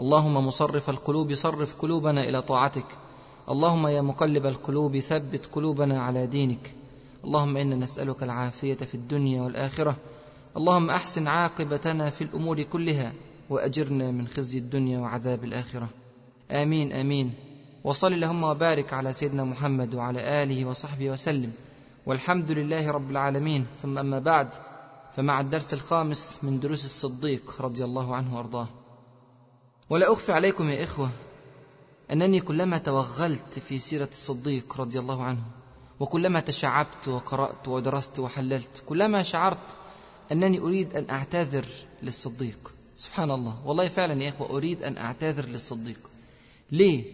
اللهم مصرف القلوب صرف قلوبنا إلى طاعتك. اللهم يا مقلب القلوب ثبت قلوبنا على دينك. اللهم إنا نسألك العافية في الدنيا والآخرة. اللهم أحسن عاقبتنا في الأمور كلها وأجرنا من خزي الدنيا وعذاب الآخرة. آمين آمين. وصل اللهم وبارك على سيدنا محمد وعلى آله وصحبه وسلم. والحمد لله رب العالمين. ثم أما بعد فمع الدرس الخامس من دروس الصديق رضي الله عنه وأرضاه. ولا أخفي عليكم يا إخوة أنني كلما توغلت في سيرة الصديق رضي الله عنه وكلما تشعبت وقرأت ودرست وحللت كلما شعرت أنني أريد أن أعتذر للصديق. سبحان الله. والله فعلا يا إخوة أريد أن أعتذر للصديق. ليه؟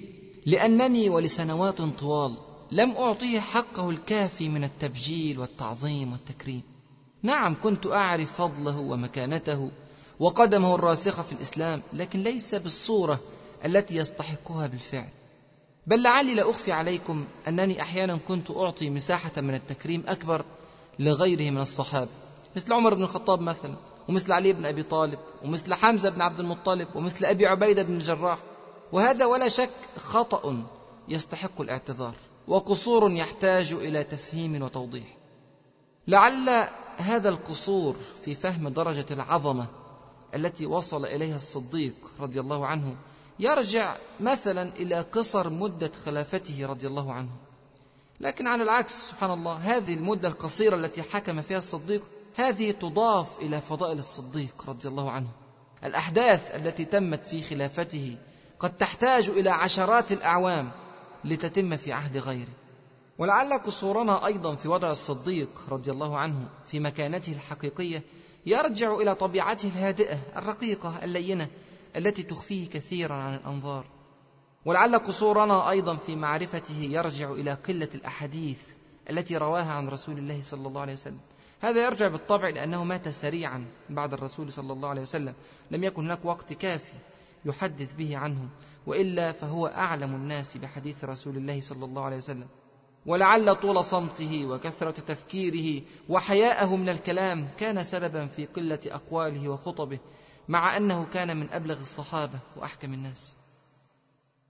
لأنني ولسنوات طوال لم أعطيه حقه الكافي من التبجيل والتعظيم والتكريم. نعم كنت أعرف فضله ومكانته وقدمه الراسخة في الإسلام لكن ليس بالصورة التي يستحقها بالفعل. بل لعلي لا أخفي عليكم أنني أحيانا كنت أعطي مساحة من التكريم أكبر لغيره من الصحابة مثل عمر بن الخطاب مثلا ومثل علي بن أبي طالب ومثل حمزة بن عبد المطلب ومثل أبي عبيدة بن الجراح. وهذا ولا شك خطأ يستحق الاعتذار وقصور يحتاج إلى تفهيم وتوضيح. لعل هذا القصور في فهم درجة العظمة التي وصل إليها الصديق رضي الله عنه يرجع مثلا إلى قصر مدة خلافته رضي الله عنه. لكن على العكس سبحان الله هذه المدة القصيرة التي حكم فيها الصديق هذه تضاف إلى فضائل الصديق رضي الله عنه. الأحداث التي تمت في خلافته قد تحتاج إلى عشرات الأعوام لتتم في عهد غيره. ولعل قصورنا أيضا في وضع الصديق رضي الله عنه في مكانته الحقيقية يرجع إلى طبيعته الهادئة الرقيقة اللينة التي تخفيه كثيرا عن الأنظار. ولعل قصورنا أيضا في معرفته يرجع إلى قلة الأحاديث التي رواها عن رسول الله صلى الله عليه وسلم. هذا يرجع بالطبع لأنه مات سريعا بعد الرسول صلى الله عليه وسلم. لم يكن هناك وقت كافي يحدث به عنه وإلا فهو أعلم الناس بحديث رسول الله صلى الله عليه وسلم. ولعل طول صمته وكثرة تفكيره وحياءه من الكلام كان سببا في قلة أقواله وخطبه مع أنه كان من أبلغ الصحابة وأحكم الناس.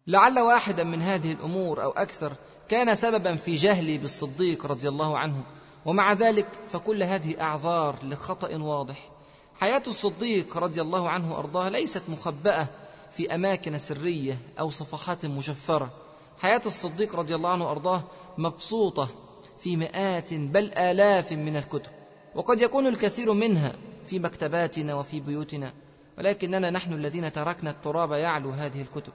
لعل واحدا من هذه الأمور أو أكثر كان سببا في جهلي بالصديق رضي الله عنه ومع ذلك فكل هذه أعذار لخطأ واضح. حياة الصديق رضي الله عنه وأرضاه ليست مخبأة في أماكن سرية أو صفحات مشفرة. حياة الصديق رضي الله عنه وأرضاه مبسوطة في مئات بل آلاف من الكتب. وقد يكون الكثير منها في مكتباتنا وفي بيوتنا ولكننا نحن الذين تركنا التراب يعلو هذه الكتب.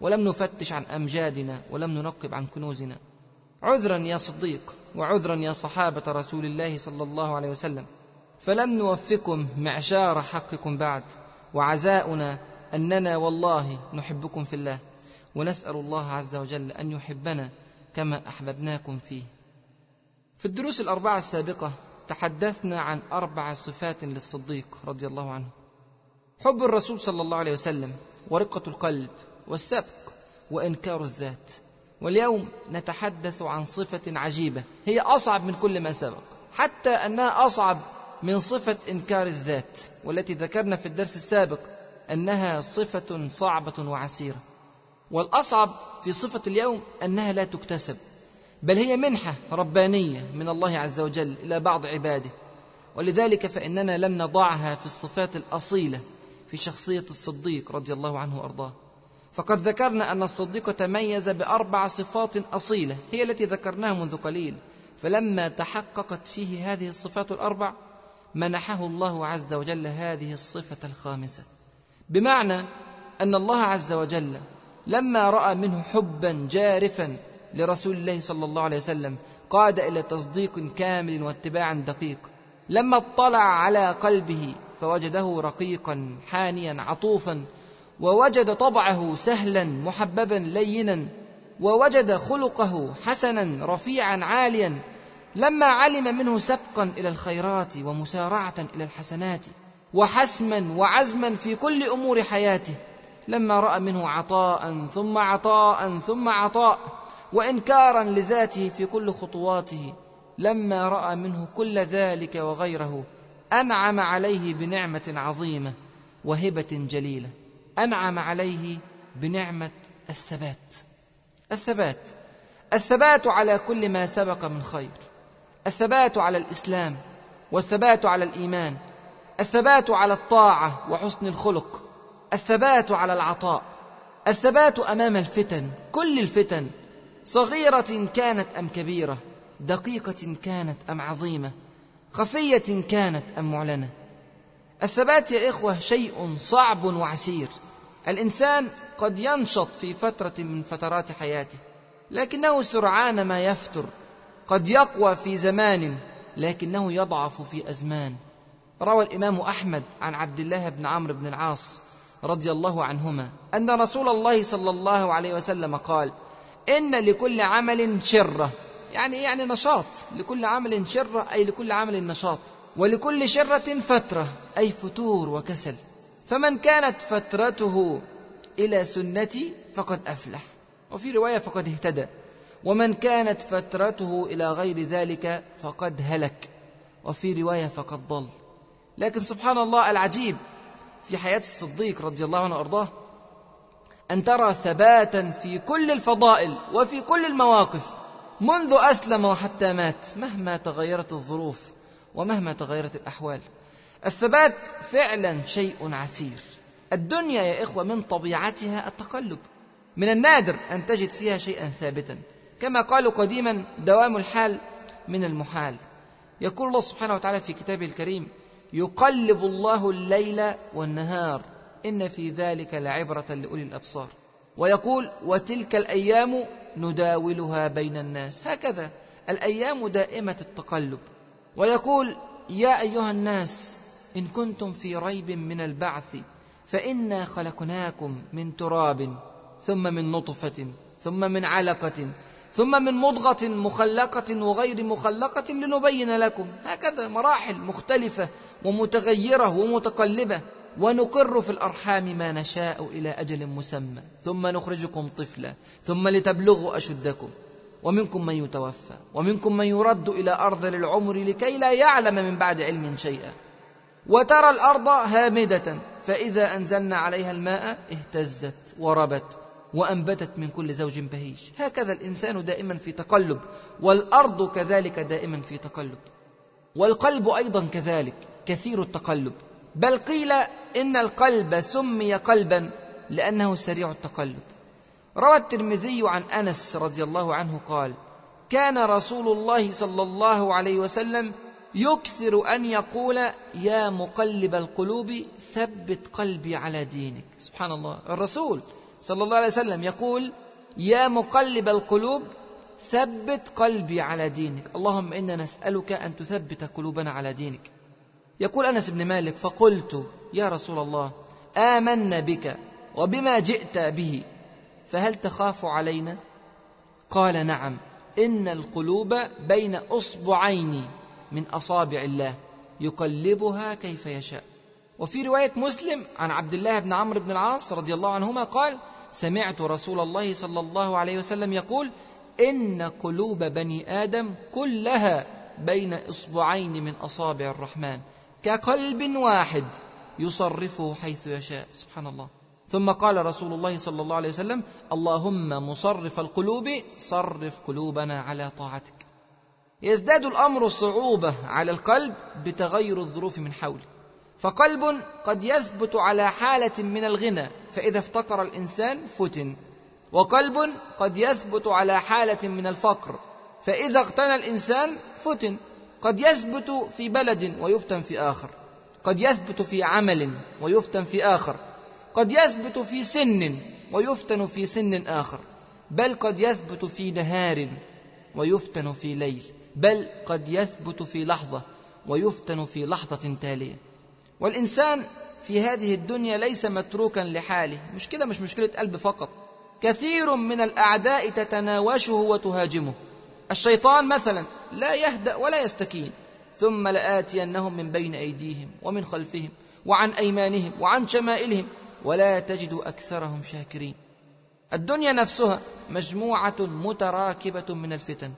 ولم نفتش عن أمجادنا ولم ننقب عن كنوزنا. عذرا يا صديق وعذرا يا صحابة رسول الله صلى الله عليه وسلم. فلم نوفكم معشار حقكم بعد وعزاؤنا أننا والله نحبكم في الله. ونسأل الله عز وجل أن يحبنا كما أحببناكم فيه. في الدروس الأربعة السابقة تحدثنا عن أربع صفات للصديق رضي الله عنه. حب الرسول صلى الله عليه وسلم ورقة القلب والسبق وإنكار الذات. واليوم نتحدث عن صفة عجيبة هي أصعب من كل ما سبق، حتى أنها أصعب من صفة إنكار الذات والتي ذكرنا في الدرس السابق أنها صفة صعبة وعسيرة. والأصعب في صفة اليوم أنها لا تكتسب بل هي منحة ربانية من الله عز وجل إلى بعض عباده. ولذلك فإننا لم نضعها في الصفات الأصيلة في شخصية الصديق رضي الله عنه وأرضاه. فقد ذكرنا أن الصديق تميز بأربع صفات أصيلة هي التي ذكرناها منذ قليل. فلما تحققت فيه هذه الصفات الأربع منحه الله عز وجل هذه الصفة الخامسة. بمعنى أن الله عز وجل لما رأى منه حبا جارفا لرسول الله صلى الله عليه وسلم قاد إلى تصديق كامل واتباع دقيق. لما اطلع على قلبه فوجده رقيقا حانيا عطوفا ووجد طبعه سهلا محببا لينا ووجد خلقه حسنا رفيعا عاليا. لما علم منه سبقا إلى الخيرات ومسارعة إلى الحسنات وحسما وعزما في كل أمور حياته لما رأى منه عطاء ثم عطاء ثم عطاء وإنكارا لذاته في كل خطواته لما رأى منه كل ذلك وغيره أنعم عليه بنعمة عظيمة وهبة جليلة. أنعم عليه بنعمة الثبات. الثبات. الثبات على كل ما سبق من خير. الثبات على الإسلام والثبات على الإيمان. الثبات على الطاعة وحسن الخلق. الثبات على العطاء الثبات أمام الفتن كل الفتن صغيرة كانت أم كبيرة دقيقة كانت أم عظيمة خفية كانت أم معلنة. الثبات يا إخوة شيء صعب وعسير. الإنسان قد ينشط في فترة من فترات حياته لكنه سرعان ما يفتر قد يقوى في زمان لكنه يضعف في أزمان. روى الإمام أحمد عن عبد الله بن عمرو بن العاص رضي الله عنهما أن رسول الله صلى الله عليه وسلم قال إن لكل عمل شرة. يعني يعني نشاط. لكل عمل شرة أي لكل عمل نشاط. ولكل شرة فترة أي فتور وكسل. فمن كانت فترته إلى سنتي فقد أفلح. وفي رواية فقد اهتدى. ومن كانت فترته إلى غير ذلك فقد هلك. وفي رواية فقد ضل. لكن سبحان الله العجيب في حياة الصديق رضي الله عنه وأرضاه أن ترى ثباتا في كل الفضائل وفي كل المواقف منذ أسلم وحتى مات مهما تغيرت الظروف ومهما تغيرت الأحوال. الثبات فعلا شيء عسير. الدنيا يا إخوة من طبيعتها التقلب. من النادر أن تجد فيها شيئا ثابتا. كما قالوا قديما دوام الحال من المحال. يقول الله سبحانه وتعالى في كتابه الكريم يقلب الله الليل والنهار إن في ذلك لعبرة لأولي الأبصار. ويقول وتلك الأيام نداولها بين الناس. هكذا الأيام دائمة التقلب. ويقول يا أيها الناس إن كنتم في ريب من البعث فإنا خلقناكم من تراب ثم من نطفة ثم من علقة ثم من مضغة مخلقة وغير مخلقة لنبين لكم. هكذا مراحل مختلفة ومتغيرة ومتقلبة. ونقر في الأرحام ما نشاء إلى أجل مسمى. ثم نخرجكم طفلا. ثم لتبلغوا أشدكم. ومنكم من يتوفى. ومنكم من يرد إلى أرض العمر لكي لا يعلم من بعد علم شيئا. وترى الأرض هامدة. فإذا أنزلنا عليها الماء اهتزت وربت. وأنبتت من كل زوج بهيج. هكذا الإنسان دائما في تقلب والأرض كذلك دائما في تقلب والقلب أيضا كذلك كثير التقلب. بل قيل إن القلب سمي قلبا لأنه سريع التقلب. روى الترمذي عن أنس رضي الله عنه قال كان رسول الله صلى الله عليه وسلم يكثر أن يقول يا مقلب القلوب ثبت قلبي على دينك. سبحان الله الرسول صلى الله عليه وسلم يقول يا مقلب القلوب ثبت قلبي على دينك. اللهم إنا نسألك أن تثبت قلوبنا على دينك. يقول أنس بن مالك فقلت يا رسول الله امنا بك وبما جئت به فهل تخاف علينا؟ قال نعم إن القلوب بين أصبعين من أصابع الله يقلبها كيف يشاء. وفي رواية مسلم عن عبد الله بن عمرو بن العاص رضي الله عنهما قال سمعت رسول الله صلى الله عليه وسلم يقول إن قلوب بني آدم كلها بين إصبعين من أصابع الرحمن كقلب واحد يصرفه حيث يشاء. سبحان الله. ثم قال رسول الله صلى الله عليه وسلم اللهم مصرف القلوب صرف قلوبنا على طاعتك. يزداد الأمر صعوبة على القلب بتغير الظروف من حوله فقلب قد يثبت على حالة من الغنى فإذا افتقر الإنسان فتن. وقلب قد يثبت على حالة من الفقر فإذا اغتنى الإنسان فتن. قد يثبت في بلد ويفتن في آخر. قد يثبت في عمل ويفتن في آخر. قد يثبت في سن ويفتن في سن آخر. بل قد يثبت في نهار ويفتن في ليل. بل قد يثبت في لحظة ويفتن في لحظة تالية. والإنسان في هذه الدنيا ليس متروكا لحاله. مشكلة مش مشكلة قلب فقط. كثير من الأعداء تتناوشه وتهاجمه. الشيطان مثلا لا يهدأ ولا يستكين. ثم لآتينهم من بين أيديهم ومن خلفهم وعن أيمانهم وعن شمائلهم ولا تجد أكثرهم شاكرين. الدنيا نفسها مجموعة متراكبة من الفتن.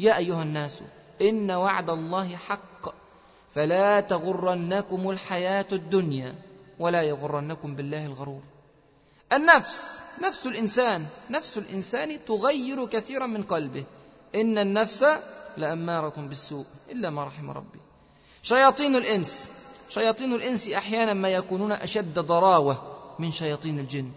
يا أيها الناس إن وعد الله حق. فلا تغرنكم الحياة الدنيا ولا يغرنكم بالله الغرور. النفس نفس الإنسان نفس الإنسان تغير كثيرا من قلبه. إن النفس لأمارة بالسوء إلا ما رحم ربي. شياطين الإنس شياطين الإنس أحيانا ما يكونون أشد ضراوة من شياطين الجن.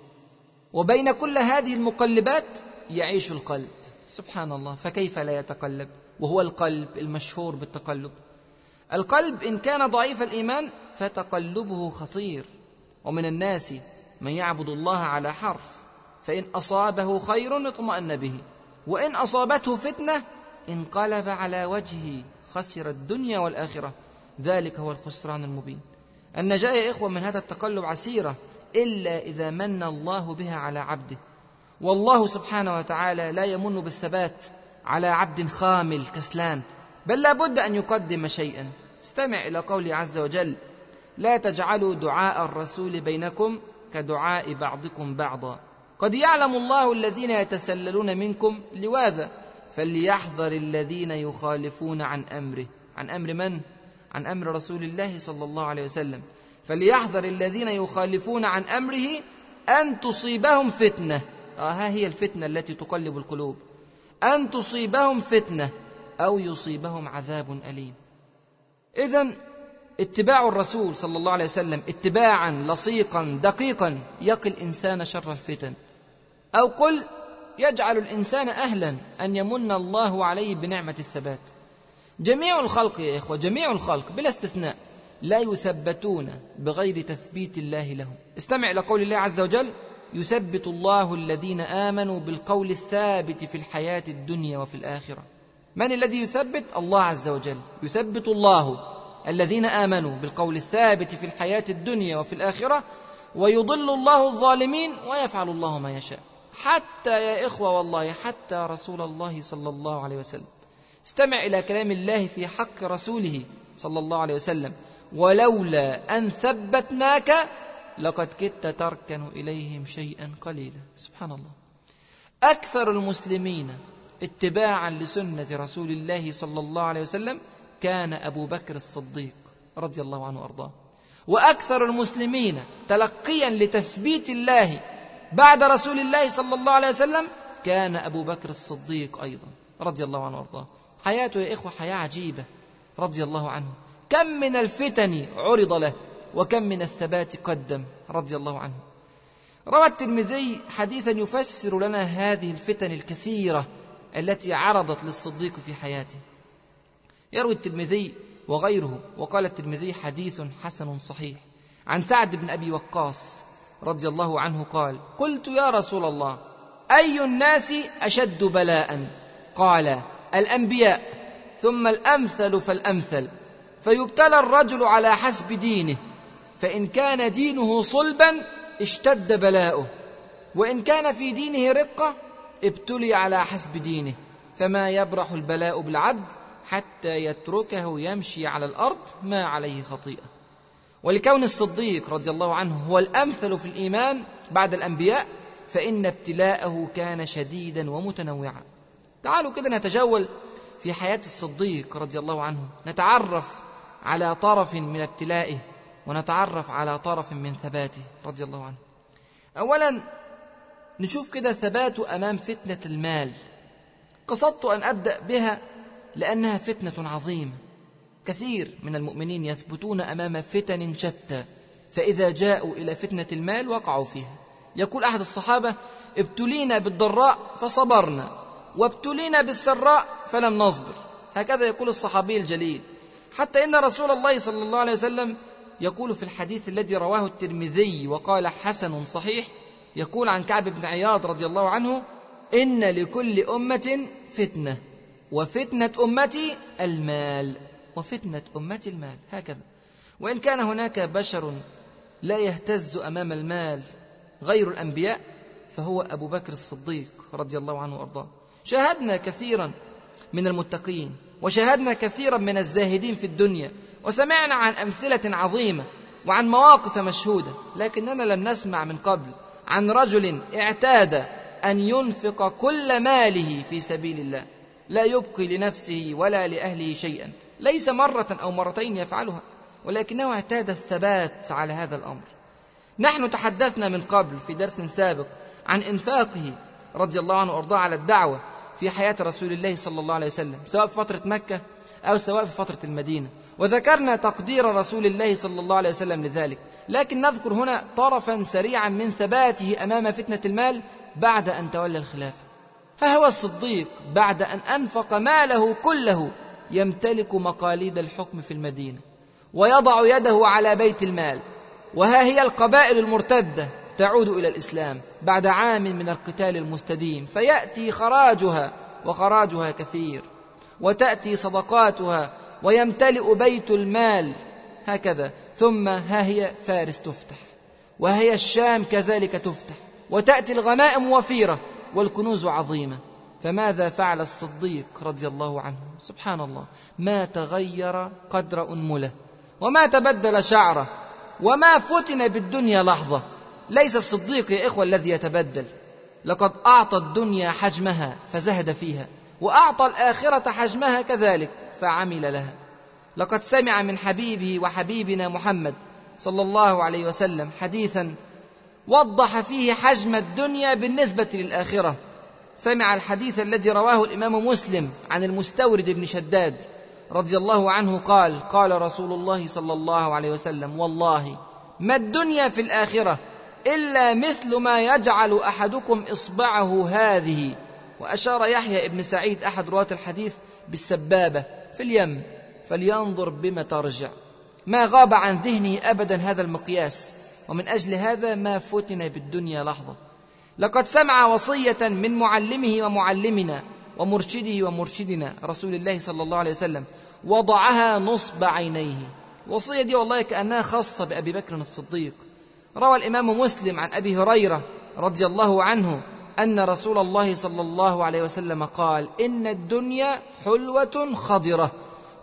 وبين كل هذه المقلبات يعيش القلب. سبحان الله فكيف لا يتقلب؟ وهو القلب المشهور بالتقلب. القلب إن كان ضعيف الإيمان فتقلبه خطير. ومن الناس من يعبد الله على حرف فإن أصابه خير اطمأن به. وإن أصابته فتنة انقلب على وجهه خسر الدنيا والآخرة. ذلك هو الخسران المبين. النجاة يا إخوة من هذا التقلب عسيرة إلا إذا من الله بها على عبده. والله سبحانه وتعالى لا يمن بالثبات على عبد خامل كسلان. بل لا بد أن يقدم شيئا. استمع إلى قوله عز وجل لا تجعلوا دعاء الرسول بينكم كدعاء بعضكم بعضا. قد يعلم الله الذين يتسللون منكم لواذا؟ فليحذر الذين يخالفون عن أمره. عن أمر من؟ عن أمر رسول الله صلى الله عليه وسلم. فليحذر الذين يخالفون عن أمره أن تصيبهم فتنة. آه ها هي الفتنة التي تقلب القلوب. أن تصيبهم فتنة. أو يصيبهم عذاب أليم. اذا اتباع الرسول صلى الله عليه وسلم اتباعا لصيقا دقيقا يقي الإنسان شر الفتن. أو قل يجعل الإنسان أهلا أن يمن الله عليه بنعمة الثبات. جميع الخلق يا إخوة جميع الخلق بلا استثناء لا يثبتون بغير تثبيت الله لهم. استمع إلى قول الله عز وجل يثبت الله الذين آمنوا بالقول الثابت في الحياة الدنيا وفي الآخرة. من الذي يثبت؟ الله عز وجل. يثبت الله الذين آمنوا بالقول الثابت في الحياة الدنيا وفي الآخرة ويضل الله الظالمين ويفعل الله ما يشاء. حتى يا إخوة والله حتى رسول الله صلى الله عليه وسلم. استمع إلى كلام الله في حق رسوله صلى الله عليه وسلم. ولولا أن ثبتناك لقد كدت تركن إليهم شيئا قليلا. سبحان الله. أكثر المسلمين اتباعا لسنة رسول الله صلى الله عليه وسلم كان أبو بكر الصديق رضي الله عنه وأرضاه. وأكثر المسلمين تلقيا لتثبيت الله بعد رسول الله صلى الله عليه وسلم كان أبو بكر الصديق أيضا رضي الله عنه وأرضاه. حياته يا إخوة حياة عجيبة رضي الله عنه. كم من الفتن عرض له وكم من الثبات قدم رضي الله عنه. روى الترمذي حديثا يفسر لنا هذه الفتن الكثيرة التي عرضت للصديق في حياته. يروي الترمذي وغيره وقال الترمذي حديث حسن صحيح. عن سعد بن أبي وقاص رضي الله عنه قال قلت يا رسول الله أي الناس أشد بلاء؟ قال الأنبياء ثم الأمثل فالأمثل. فيبتلى الرجل على حسب دينه فإن كان دينه صلبا اشتد بلاؤه. وإن كان في دينه رقة ابتلي على حسب دينه فما يبرح البلاء بالعبد حتى يتركه يمشي على الأرض ما عليه خطيئة. ولكون الصديق رضي الله عنه هو الأمثل في الإيمان بعد الأنبياء فإن ابتلاءه كان شديدا ومتنوعا. تعالوا كده نتجول في حياة الصديق رضي الله عنه. نتعرف على طرف من ابتلائه ونتعرف على طرف من ثباته رضي الله عنه. اولا نشوف كده ثباته أمام فتنة المال. قصدت أن أبدأ بها لأنها فتنة عظيمة. كثير من المؤمنين يثبتون أمام فتن شتى فإذا جاءوا إلى فتنة المال وقعوا فيها. يقول أحد الصحابة ابتلينا بالضراء فصبرنا وابتلينا بالسراء فلم نصبر. هكذا يقول الصحابي الجليل. حتى إن رسول الله صلى الله عليه وسلم يقول في الحديث الذي رواه الترمذي وقال حسن صحيح يقول عن كعب بن عياض رضي الله عنه إن لكل أمة فتنة وفتنة أمتي المال وفتنة أمتي المال هكذا. وإن كان هناك بشر لا يهتز أمام المال غير الأنبياء فهو أبو بكر الصديق رضي الله عنه وأرضاه. شاهدنا كثيرا من المتقين وشاهدنا كثيرا من الزاهدين في الدنيا وسمعنا عن أمثلة عظيمة وعن مواقف مشهودة لكننا لم نسمع من قبل. عن رجل اعتاد أن ينفق كل ماله في سبيل الله لا يبقي لنفسه ولا لأهله شيئا. ليس مرة أو مرتين يفعلها ولكنه اعتاد الثبات على هذا الأمر. نحن تحدثنا من قبل في درس سابق عن إنفاقه رضي الله عنه وأرضاه على الدعوة في حياة رسول الله صلى الله عليه وسلم سواء في فترة مكة أو سواء في فترة المدينة. وذكرنا تقدير رسول الله صلى الله عليه وسلم لذلك. لكن نذكر هنا طرفا سريعا من ثباته أمام فتنة المال بعد أن تولى الخلافة. ها هو الصديق بعد أن أنفق ماله كله يمتلك مقاليد الحكم في المدينة ويضع يده على بيت المال وها هي القبائل المرتدة تعود إلى الإسلام بعد عام من القتال المستديم. فيأتي خراجها وخراجها كثير وتأتي صدقاتها ويمتلئ بيت المال هكذا. ثم ها هي فارس تفتح وها هي الشام كذلك تفتح وتأتي الغنائم وفيرة والكنوز عظيمة. فماذا فعل الصديق رضي الله عنه؟ سبحان الله ما تغير قدر أنملة وما تبدل شعره وما فتن بالدنيا لحظة. ليس الصديق يا إخوة الذي يتبدل لقد أعطى الدنيا حجمها فزهد فيها. وأعطى الآخرة حجمها كذلك فعمل لها. لقد سمع من حبيبه وحبيبنا محمد صلى الله عليه وسلم حديثا وضح فيه حجم الدنيا بالنسبة للآخرة. سمع الحديث الذي رواه الإمام مسلم عن المستورد بن شداد رضي الله عنه قال قال رسول الله صلى الله عليه وسلم والله ما الدنيا في الآخرة إلا مثل ما يجعل أحدكم إصبعه هذه وأشار يحيى ابن سعيد أحد رواة الحديث بالسبابة في اليم فلينظر بما ترجع. ما غاب عن ذهنه ابدا هذا المقياس ومن أجل هذا ما فتن بالدنيا لحظة. لقد سمع وصية من معلمه ومعلمنا ومرشده ومرشدنا رسول الله صلى الله عليه وسلم وضعها نصب عينيه. الوصيه دي والله كأنها خاصة بأبي بكر الصديق. روى الإمام مسلم عن أبي هريرة رضي الله عنه أن رسول الله صلى الله عليه وسلم قال إن الدنيا حلوة خضرة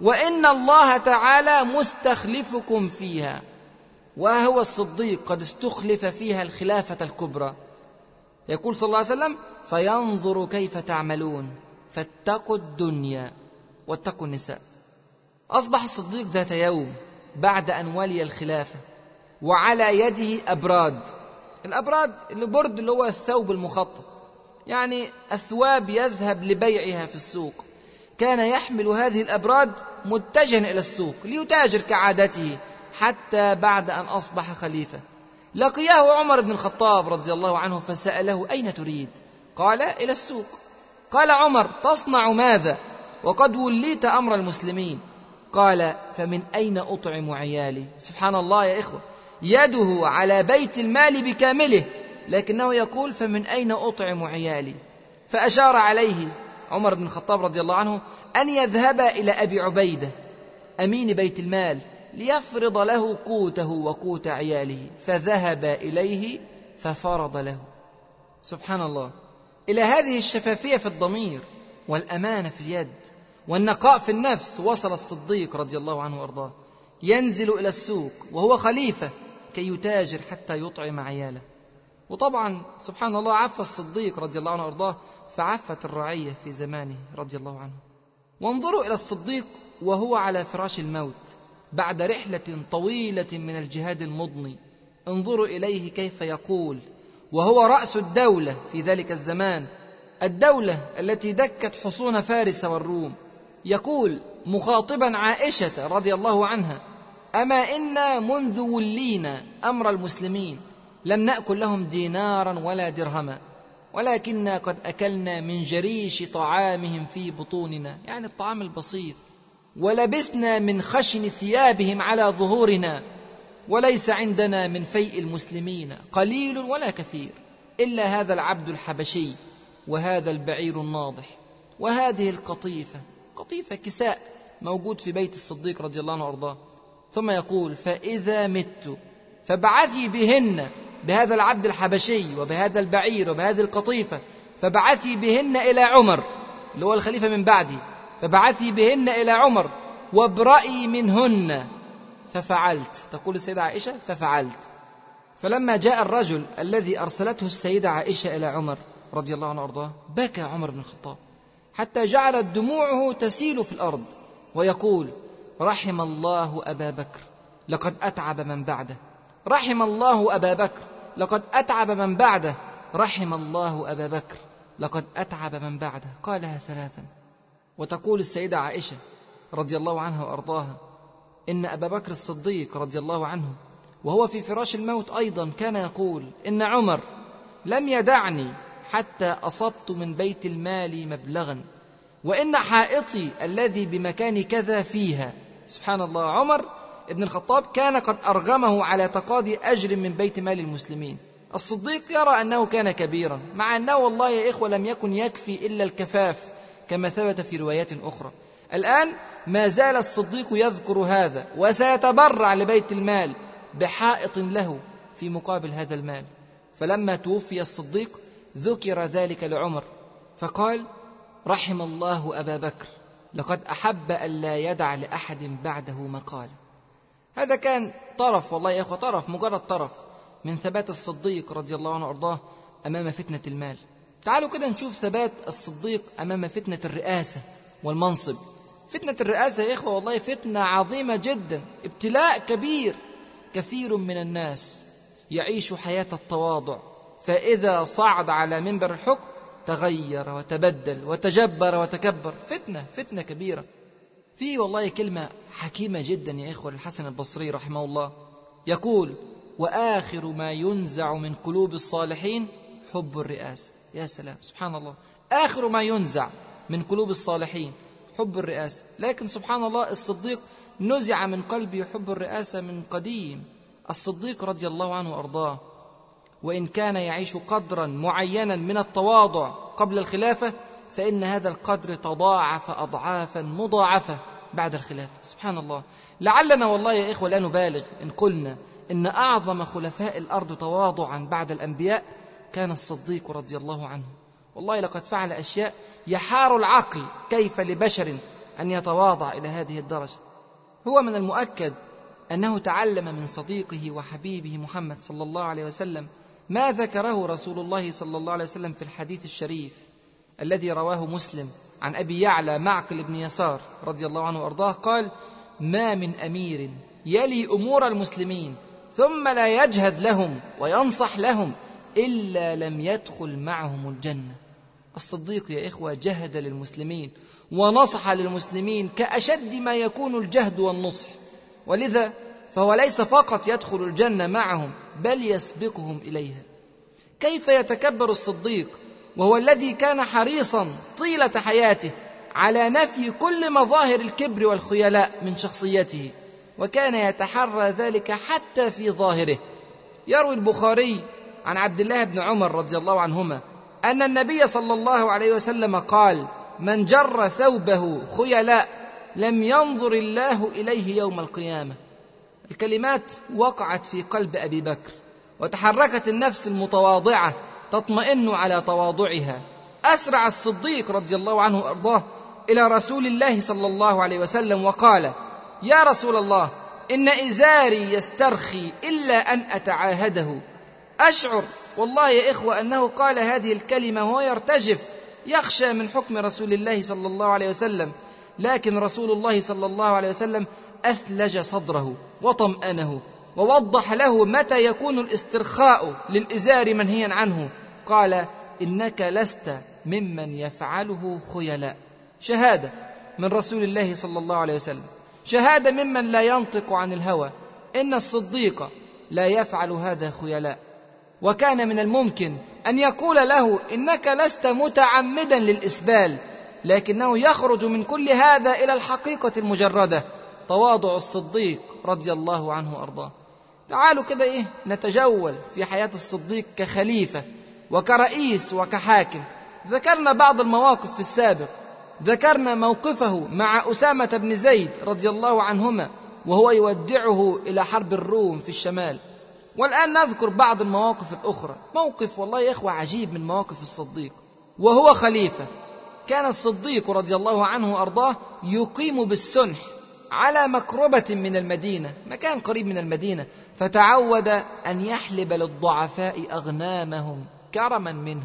وإن الله تعالى مستخلفكم فيها. وهو الصديق قد استخلف فيها الخلافة الكبرى. يقول صلى الله عليه وسلم فينظر كيف تعملون فاتقوا الدنيا واتقوا النساء. أصبح الصديق ذات يوم بعد أن ولي الخلافة وعلى يده أبراد. الأبراد البرد اللي هو الثوب المخطط. يعني أثواب يذهب لبيعها في السوق. كان يحمل هذه الأبراد متجها إلى السوق ليتاجر كعادته حتى بعد أن أصبح خليفة. لقياه عمر بن الخطاب رضي الله عنه فسأله أين تريد؟ قال إلى السوق. قال عمر تصنع ماذا؟ وقد وليت أمر المسلمين. قال فمن أين أطعم عيالي؟ سبحان الله يا إخوة. يده على بيت المال بكامله لكنه يقول فمن أين أطعم عيالي؟ فأشار عليه عمر بن الخطاب رضي الله عنه أن يذهب إلى أبي عبيدة أمين بيت المال ليفرض له قوته وقوت عياله فذهب إليه ففرض له. سبحان الله. إلى هذه الشفافية في الضمير والأمانة في اليد والنقاء في النفس وصل الصديق رضي الله عنه وأرضاه ينزل إلى السوق وهو خليفة كي يتاجر حتى يطعم عياله. وطبعا سبحان الله عف الصديق رضي الله عنه وأرضاه فعفت الرعية في زمانه رضي الله عنه. وانظروا إلى الصديق وهو على فراش الموت بعد رحلة طويلة من الجهاد المضني. انظروا إليه كيف يقول. وهو رأس الدولة في ذلك الزمان. الدولة التي دكت حصون فارس والروم. يقول مخاطبا عائشة رضي الله عنها اما أنا منذ ولينا أمر المسلمين. لم نأكل لهم دينارا ولا درهما. ولكنا قد أكلنا من جريش طعامهم في بطوننا. يعني الطعام البسيط. ولبسنا من خشن ثيابهم على ظهورنا. وليس عندنا من فيء المسلمين. قليل ولا كثير. إلا هذا العبد الحبشي. وهذا البعير الناضح. وهذه القطيفة. قطيفة كساء. موجود في بيت الصديق رضي الله عنه وأرضاه. ثم يقول فإذا مت فبعثي بهن بهذا العبد الحبشي وبهذا البعير وبهذه القطيفة فبعثي بهن إلى عمر اللي هو الخليفة من بعدي فبعثي بهن إلى عمر وابرئي منهن. ففعلت. تقول السيدة عائشة ففعلت. فلما جاء الرجل الذي أرسلته السيدة عائشة إلى عمر رضي الله عنه وأرضاه بكى عمر بن الخطاب حتى جعلت دموعه تسيل في الأرض ويقول رحم الله أبا بكر لقد أتعب من بعده. رحم الله أبا بكر لقد أتعب من بعده. رحم الله أبا بكر لقد أتعب من بعده. قالها ثلاثا. وتقول السيدة عائشة رضي الله عنها وأرضاها إن أبا بكر الصديق رضي الله عنه وهو في فراش الموت أيضا كان يقول إن عمر لم يدعني حتى أصبت من بيت المال مبلغا. وإن حائطي الذي بمكان كذا فيها. سبحان الله عمر ابن الخطاب كان قد أرغمه على تقاضي أجر من بيت مال المسلمين. الصديق يرى أنه كان كبيرا مع أنه والله يا إخوة لم يكن يكفي إلا الكفاف كما ثبت في روايات أخرى. الآن ما زال الصديق يذكر هذا وسيتبرع لبيت المال بحائط له في مقابل هذا المال. فلما توفي الصديق ذكر ذلك لعمر فقال رحم الله أبا بكر لقد أحب ألا يدع لأحد بعده مقالا. هذا كان طرف والله يا أخوة طرف مجرد طرف من ثبات الصديق رضي الله عنه وأرضاه أمام فتنة المال. تعالوا كده نشوف ثبات الصديق أمام فتنة الرئاسة والمنصب. فتنة الرئاسة يا إخوة والله فتنة عظيمة جدا ابتلاء كبير كثير من الناس يعيش حياة التواضع. فإذا صعد على منبر الحكم تغير وتبدل وتجبر وتكبر. فتنة فتنة كبيرة. في والله كلمة حكيمة جدا يا إخوة الحسن البصري رحمه الله. يقول وآخر ما ينزع من قلوب الصالحين حب الرئاسة يا سلام سبحان الله. آخر ما ينزع من قلوب الصالحين حب الرئاسة لكن سبحان الله الصديق نزع من قلبه حب الرئاسة من قديم. الصديق رضي الله عنه وأرضاه. وإن كان يعيش قدرا معينا من التواضع قبل الخلافة فإن هذا القدر تضاعف أضعافا مضاعفة بعد الخلافة. سبحان الله. لعلنا والله يا إخوة لا نبالغ إن قلنا إن أعظم خلفاء الأرض تواضعا بعد الأنبياء كان الصديق رضي الله عنه. والله لقد فعل أشياء يحار العقل كيف لبشر أن يتواضع إلى هذه الدرجة. هو من المؤكد أنه تعلم من صديقه وحبيبه محمد صلى الله عليه وسلم ما ذكره رسول الله صلى الله عليه وسلم في الحديث الشريف الذي رواه مسلم عن أبي يعلى معقل بن يسار رضي الله عنه وأرضاه قال ما من أمير يلي أمور المسلمين ثم لا يجهد لهم وينصح لهم إلا لم يدخل معهم الجنة. الصديق يا إخوة جهد للمسلمين ونصح للمسلمين كأشد ما يكون الجهد والنصح. ولذا فهو ليس فقط يدخل الجنة معهم بل يسبقهم إليها. كيف يتكبر الصديق وهو الذي كان حريصا طيلة حياته على نفي كل مظاهر الكبر والخيلاء من شخصيته وكان يتحرى ذلك حتى في ظاهره. يروي البخاري عن عبد الله بن عمر رضي الله عنهما أن النبي صلى الله عليه وسلم قال من جر ثوبه خيلاء لم ينظر الله إليه يوم القيامة الكلمات وقعت في قلب أبي بكر وتحركت النفس المتواضعة تطمئن على تواضعها. أسرع الصديق رضي الله عنه وأرضاه إلى رسول الله صلى الله عليه وسلم وقال يا رسول الله إن إزاري يسترخي إلا أن أتعاهده. أشعر والله يا إخوة أنه قال هذه الكلمة وهو يرتجف يخشى من حكم رسول الله صلى الله عليه وسلم. لكن رسول الله صلى الله عليه وسلم أثلج صدره وطمأنه ووضح له متى يكون الاسترخاء للإزار منهيا عنه. قال إنك لست ممن يفعله خيلاء. شهادة من رسول الله صلى الله عليه وسلم. شهادة ممن لا ينطق عن الهوى. إن الصديق لا يفعل هذا خيلاء. وكان من الممكن أن يقول له إنك لست متعمدا للإسبال لكنه يخرج من كل هذا إلى الحقيقة المجردة. تواضع الصديق رضي الله عنه وأرضاه. تعالوا كده إيه نتجول في حياة الصديق كخليفة وكرئيس وكحاكم. ذكرنا بعض المواقف في السابق. ذكرنا موقفه مع أسامة بن زيد رضي الله عنهما وهو يودعه إلى حرب الروم في الشمال. والآن نذكر بعض المواقف الأخرى. موقف والله يا إخوة عجيب من مواقف الصديق. وهو خليفة. كان الصديق رضي الله عنه وأرضاه يقيم بالسنح. على مكربة من المدينة مكان قريب من المدينة فتعود أن يحلب للضعفاء أغنامهم كرما منه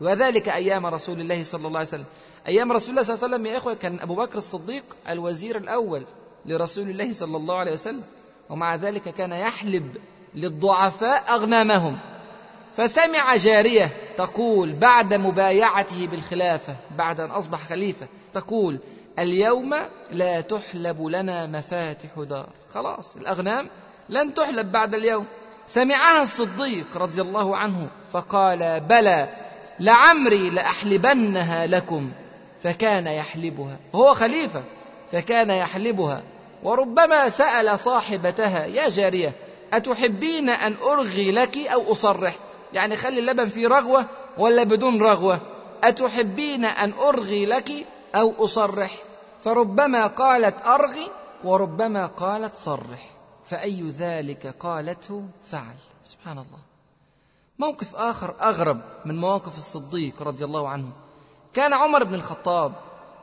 وذلك أيام رسول الله صلى الله عليه وسلم. أيام رسول الله صلى الله عليه وسلم يا إخوة كان أبو بكر الصديق الوزير الأول لرسول الله صلى الله عليه وسلم. ومع ذلك كان يحلب للضعفاء أغنامهم. فسمع جارية تقول بعد مبايعته بالخلافة بعد أن أصبح خليفة تقول اليوم لا تحلب لنا مفاتح دار. خلاص الأغنام لن تحلب بعد اليوم. سمعها الصديق رضي الله عنه فقال بلى لعمري لأحلبنها لكم. فكان يحلبها. هو خليفة فكان يحلبها. وربما سأل صاحبتها يا جارية أتحبين أن أرغي لك أو أصرح؟ يعني خلي اللبن فيه رغوة ولا بدون رغوة؟ أتحبين أن أرغي لك أو أصرح. فربما قالت أرغي وربما قالت صرح. فأي ذلك قالته فعل. سبحان الله. موقف آخر أغرب من مواقف الصديق رضي الله عنه. كان عمر بن الخطاب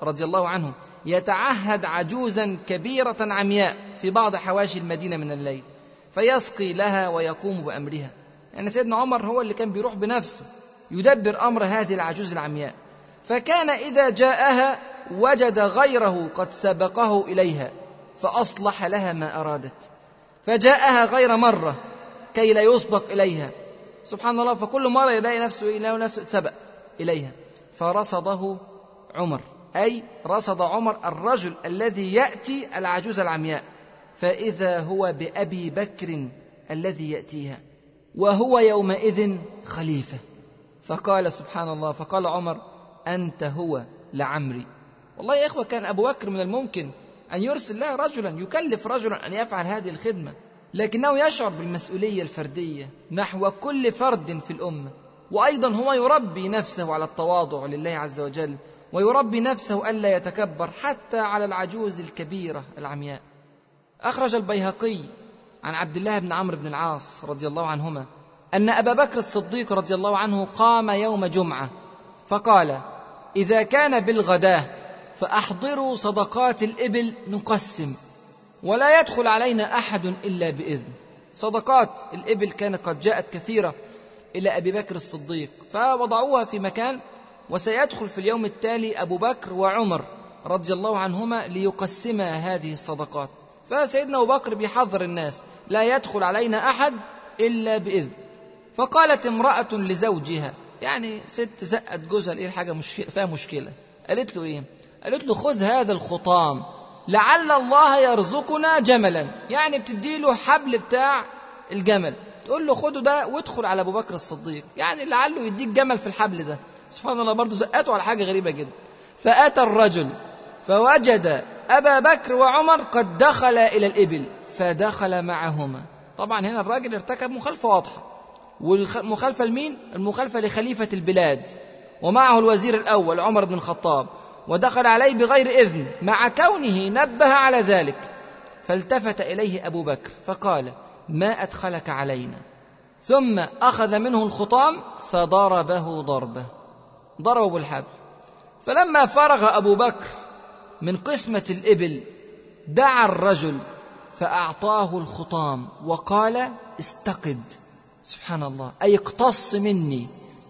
رضي الله عنه يتعهد عجوزا كبيرة عمياء في بعض حواشي المدينة من الليل. فيسقي لها ويقوم بأمرها. يعني سيدنا عمر هو اللي كان بيروح بنفسه يدبر أمر هذه العجوز العمياء. فكان إذا جاءها وجد غيره قد سبقه إليها فأصلح لها ما أرادت. فجاءها غير مرة كي لا يسبق إليها. سبحان الله فكل مرة يلاقي نفسه يلاقي نفسه سبق إليها. فرصده عمر أي رصد عمر الرجل الذي يأتي العجوز العمياء. فإذا هو بأبي بكر الذي يأتيها وهو يومئذ خليفة. فقال سبحان الله فقال عمر أنت هو لعمري. والله يا إخوة كان أبو بكر من الممكن أن يرسل له رجلا يكلف رجلا أن يفعل هذه الخدمة لكنه يشعر بالمسؤولية الفردية نحو كل فرد في الأمة. وأيضا هو يربي نفسه على التواضع لله عز وجل ويربي نفسه ألا يتكبر حتى على العجوز الكبيرة العمياء. أخرج البيهقي عن عبد الله بن عمرو بن العاص رضي الله عنهما أن أبا بكر الصديق رضي الله عنه قام يوم جمعة فقال إذا كان بالغداة فأحضروا صدقات الإبل نقسم ولا يدخل علينا أحد إلا بإذن. صدقات الإبل كانت قد جاءت كثيرة إلى أبي بكر الصديق فوضعوها في مكان وسيدخل في اليوم التالي أبو بكر وعمر رضي الله عنهما ليقسما هذه الصدقات. فسيدنا أبو بكر بيحذر الناس لا يدخل علينا أحد إلا بإذن. فقالت امرأة لزوجها يعني ست زقت جوزها لإيه الحاجة مشكلة؟ فيها مشكلة. قالت له إيه؟ قالت له خذ هذا الخطام لعل الله يرزقنا جملا. يعني بتدي له حبل بتاع الجمل. تقول له خده ده وادخل على أبو بكر الصديق. يعني لعله يديك جمل في الحبل ده. سبحان الله برضه زقته على حاجة غريبة جدا. فأتى الرجل فوجد أبا بكر وعمر قد دخلا إلى الإبل فدخل معهما. طبعا هنا الراجل ارتكب مخالفة واضحة. والمخالفه لمين؟ المخالفة لخليفة البلاد. ومعه الوزير الأول عمر بن الخطاب. ودخل عليه بغير إذن. مع كونه نبه على ذلك. فالتفت إليه أبو بكر. فقال ما أدخلك علينا. ثم أخذ منه الخطام فضربه ضربة. ضربه بالحبل فلما فرغ أبو بكر من قسمة الإبل دعا الرجل فأعطاه الخطام وقال استقد. سبحان الله. أي اقتص مني.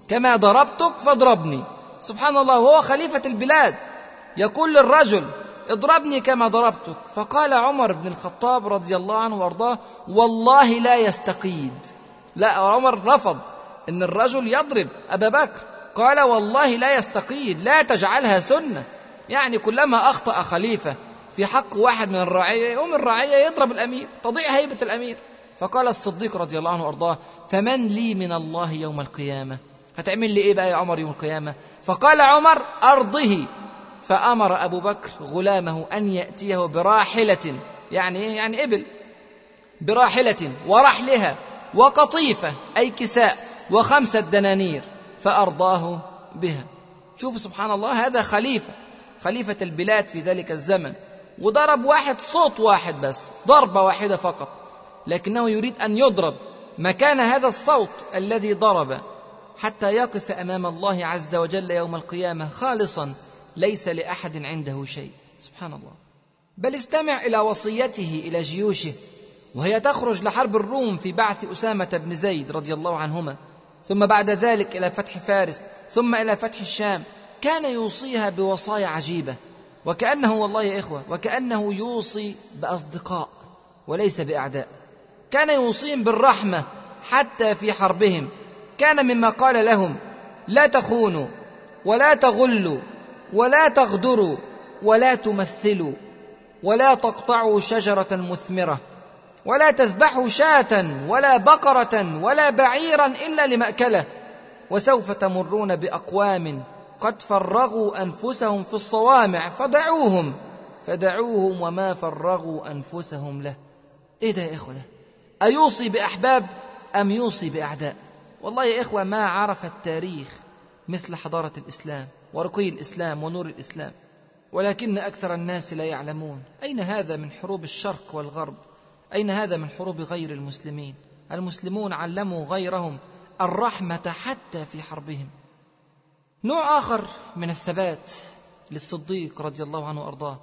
كما ضربتك فاضربني. سبحان الله وهو خليفة البلاد. يقول للرجل اضربني كما ضربتك. فقال عمر بن الخطاب رضي الله عنه وأرضاه والله لا يستقيد. لا عمر رفض إن الرجل يضرب. أبا بكر قال والله لا يستقيد لا تجعلها سنة. يعني كلما أخطأ خليفة في حق واحد من الرعية يقوم الرعية يضرب الأمير تضيع هيبة الأمير. فقال الصديق رضي الله عنه وأرضاه فمن لي من الله يوم القيامة؟ هتعمل لي إيه بقى يا عمر يوم القيامة؟ فقال عمر أرضه. فأمر أبو بكر غلامه أن يأتيه براحلة يعني إيه؟ يعني إبل. براحلة ورحلها وقطيفة أي كساء وخمسه دنانير فأرضاه بها. شوفوا سبحان الله هذا خليفة خليفة البلاد في ذلك الزمن. وضرب واحد صوت واحد بس ضربة واحدة فقط. لكنه يريد أن يضرب مكان هذا الصوت الذي ضرب حتى يقف أمام الله عز وجل يوم القيامة خالصا ليس لأحد عنده شيء. سبحان الله. بل استمع إلى وصيته إلى جيوشه وهي تخرج لحرب الروم في بعث أسامة بن زيد رضي الله عنهما ثم بعد ذلك إلى فتح فارس ثم إلى فتح الشام. كان يوصيها بوصايا عجيبة وكأنه والله يا إخوة وكأنه يوصي بأصدقاء وليس بأعداء. كان يوصيهم بالرحمة حتى في حربهم. كان مما قال لهم لا تخونوا ولا تغلوا ولا تغدروا ولا تمثلوا ولا تقطعوا شجرة مثمرة ولا تذبحوا شاة ولا بقرة ولا بعيرا إلا لمأكلة وسوف تمرون بأقوام قد فرغوا أنفسهم في الصوامع فدعوهم فدعوهم وما فرغوا أنفسهم له. إيه ده يا إخوة ده؟ أيوصي بأحباب أم يوصي بأعداء؟ والله يا إخوة ما عرف التاريخ مثل حضارة الإسلام ورقي الإسلام ونور الإسلام ولكن أكثر الناس لا يعلمون أين هذا من حروب الشرق والغرب؟ أين هذا من حروب غير المسلمين؟ المسلمون علموا غيرهم الرحمة حتى في حربهم. نوع آخر من الثبات للصديق رضي الله عنه وأرضاه.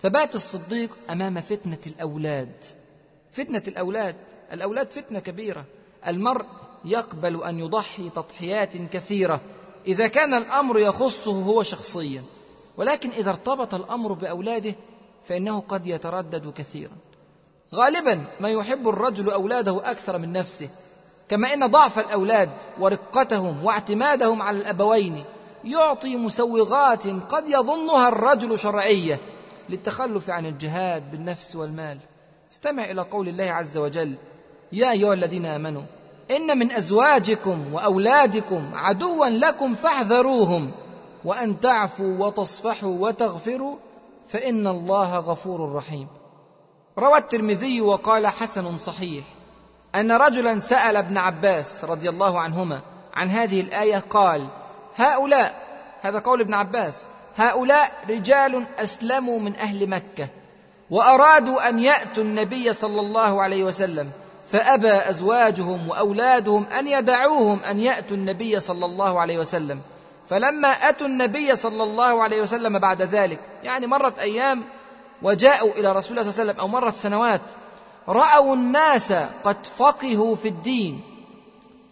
ثبات الصديق أمام فتنة الأولاد. فتنة الأولاد. الأولاد فتنة كبيرة. المرء يقبل أن يضحي تضحيات كثيرة. إذا كان الأمر يخصه هو شخصيا. ولكن إذا ارتبط الأمر بأولاده فإنه قد يتردد كثيرا. غالبا ما يحب الرجل أولاده أكثر من نفسه. كما إن ضعف الأولاد ورقتهم واعتمادهم على الأبوين يعطي مسوغات قد يظنها الرجل شرعية للتخلف عن الجهاد بالنفس والمال. استمع إلى قول الله عز وجل يا أيها الذين آمنوا إن من أزواجكم وأولادكم عدوا لكم فاحذروهم وأن تعفوا وتصفحوا وتغفروا فإن الله غفور رحيم. روى الترمذي وقال حسن صحيح أن رجلا سأل ابن عباس رضي الله عنهما عن هذه الآية قال هؤلاء هذا قول ابن عباس هؤلاء رجال أسلموا من أهل مكة وأرادوا أن يأتوا النبي صلى الله عليه وسلم فأبى أزواجهم وأولادهم أن يدعوهم أن يأتوا النبي صلى الله عليه وسلم. فلما أتوا النبي صلى الله عليه وسلم بعد ذلك يعني مرت أيام وجاءوا إلى رسول الله صلى الله عليه وسلم أو مرت سنوات رأوا الناس قد فقهوا في الدين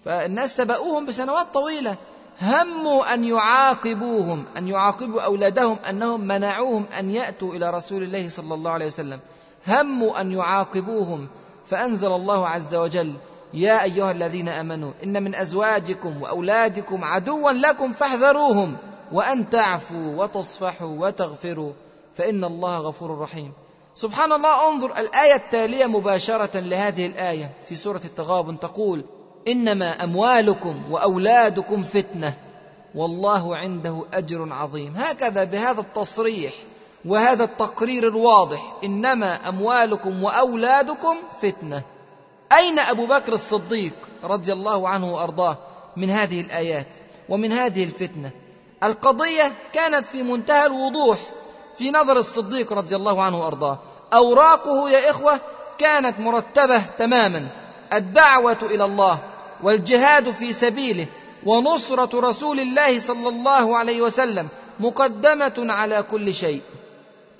فالناس سبقوهم بسنوات طويلة. هموا أن يعاقبوهم أن يعاقبوا أولادهم أنهم منعوهم أن يأتوا إلى رسول الله صلى الله عليه وسلم. هموا أن يعاقبوهم. فأنزل الله عز وجل يا أيها الذين آمنوا إن من أزواجكم وأولادكم عدوا لكم فاحذروهم وأن تعفوا وتصفحوا وتغفروا فإن الله غفور رحيم. سبحان الله انظر الآية التالية مباشرة لهذه الآية في سورة التغابن تقول إنما أموالكم وأولادكم فتنة. والله عنده أجر عظيم. هكذا بهذا التصريح وهذا التقرير الواضح إنما أموالكم وأولادكم فتنة. أين أبو بكر الصديق رضي الله عنه وأرضاه من هذه الآيات ومن هذه الفتنة؟ القضية كانت في منتهى الوضوح في نظر الصديق رضي الله عنه وأرضاه. أوراقه يا إخوة كانت مرتبة تماما. الدعوة إلى الله والجهاد في سبيله ونصرة رسول الله صلى الله عليه وسلم مقدمة على كل شيء.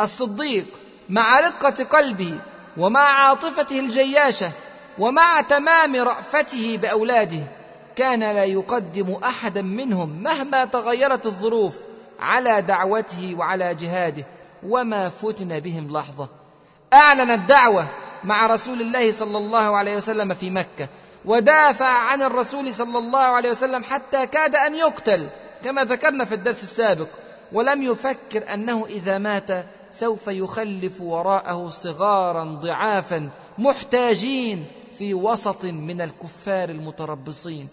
الصديق مع رقة قلبه ومع عاطفته الجياشة ومع تمام رأفته بأولاده كان لا يقدم أحدا منهم مهما تغيرت الظروف على دعوته وعلى جهاده وما فتن بهم لحظة. اعلن الدعوه مع رسول الله صلى الله عليه وسلم في مكة. ودافع عن الرسول صلى الله عليه وسلم حتى كاد أن يقتل كما ذكرنا في الدرس السابق. ولم يفكر أنه إذا مات سوف يخلف وراءه صغارا ضعافا محتاجين في وسط من الكفار المتربصين.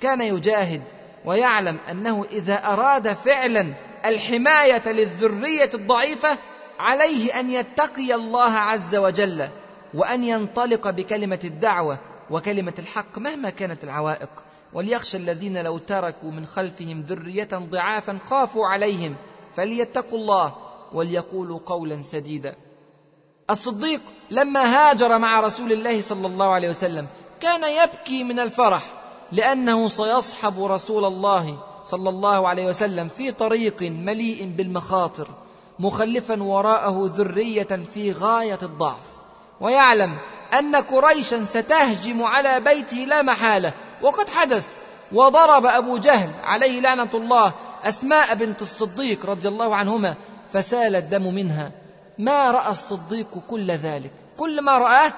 كان يجاهد ويعلم أنه إذا أراد فعلا الحماية للذرية الضعيفة عليه أن يتقي الله عز وجل وأن ينطلق بكلمة الدعوة وكلمة الحق مهما كانت العوائق. وليخشى الذين لو تركوا من خلفهم ذرية ضعافا خافوا عليهم فليتقوا الله وليقولوا قولا سديدا. الصديق لما هاجر مع رسول الله صلى الله عليه وسلم كان يبكي من الفرح لأنه سيصحب رسول الله صلى الله عليه وسلم في طريق مليء بالمخاطر مخلفا وراءه ذرية في غاية الضعف. ويعلم أن قريشا ستهجم على بيته لا محالة. وقد حدث وضرب أبو جهل عليه لعنة الله أسماء بنت الصديق رضي الله عنهما فسال الدم منها ما رأى الصديق كل ذلك؟ كل ما رآه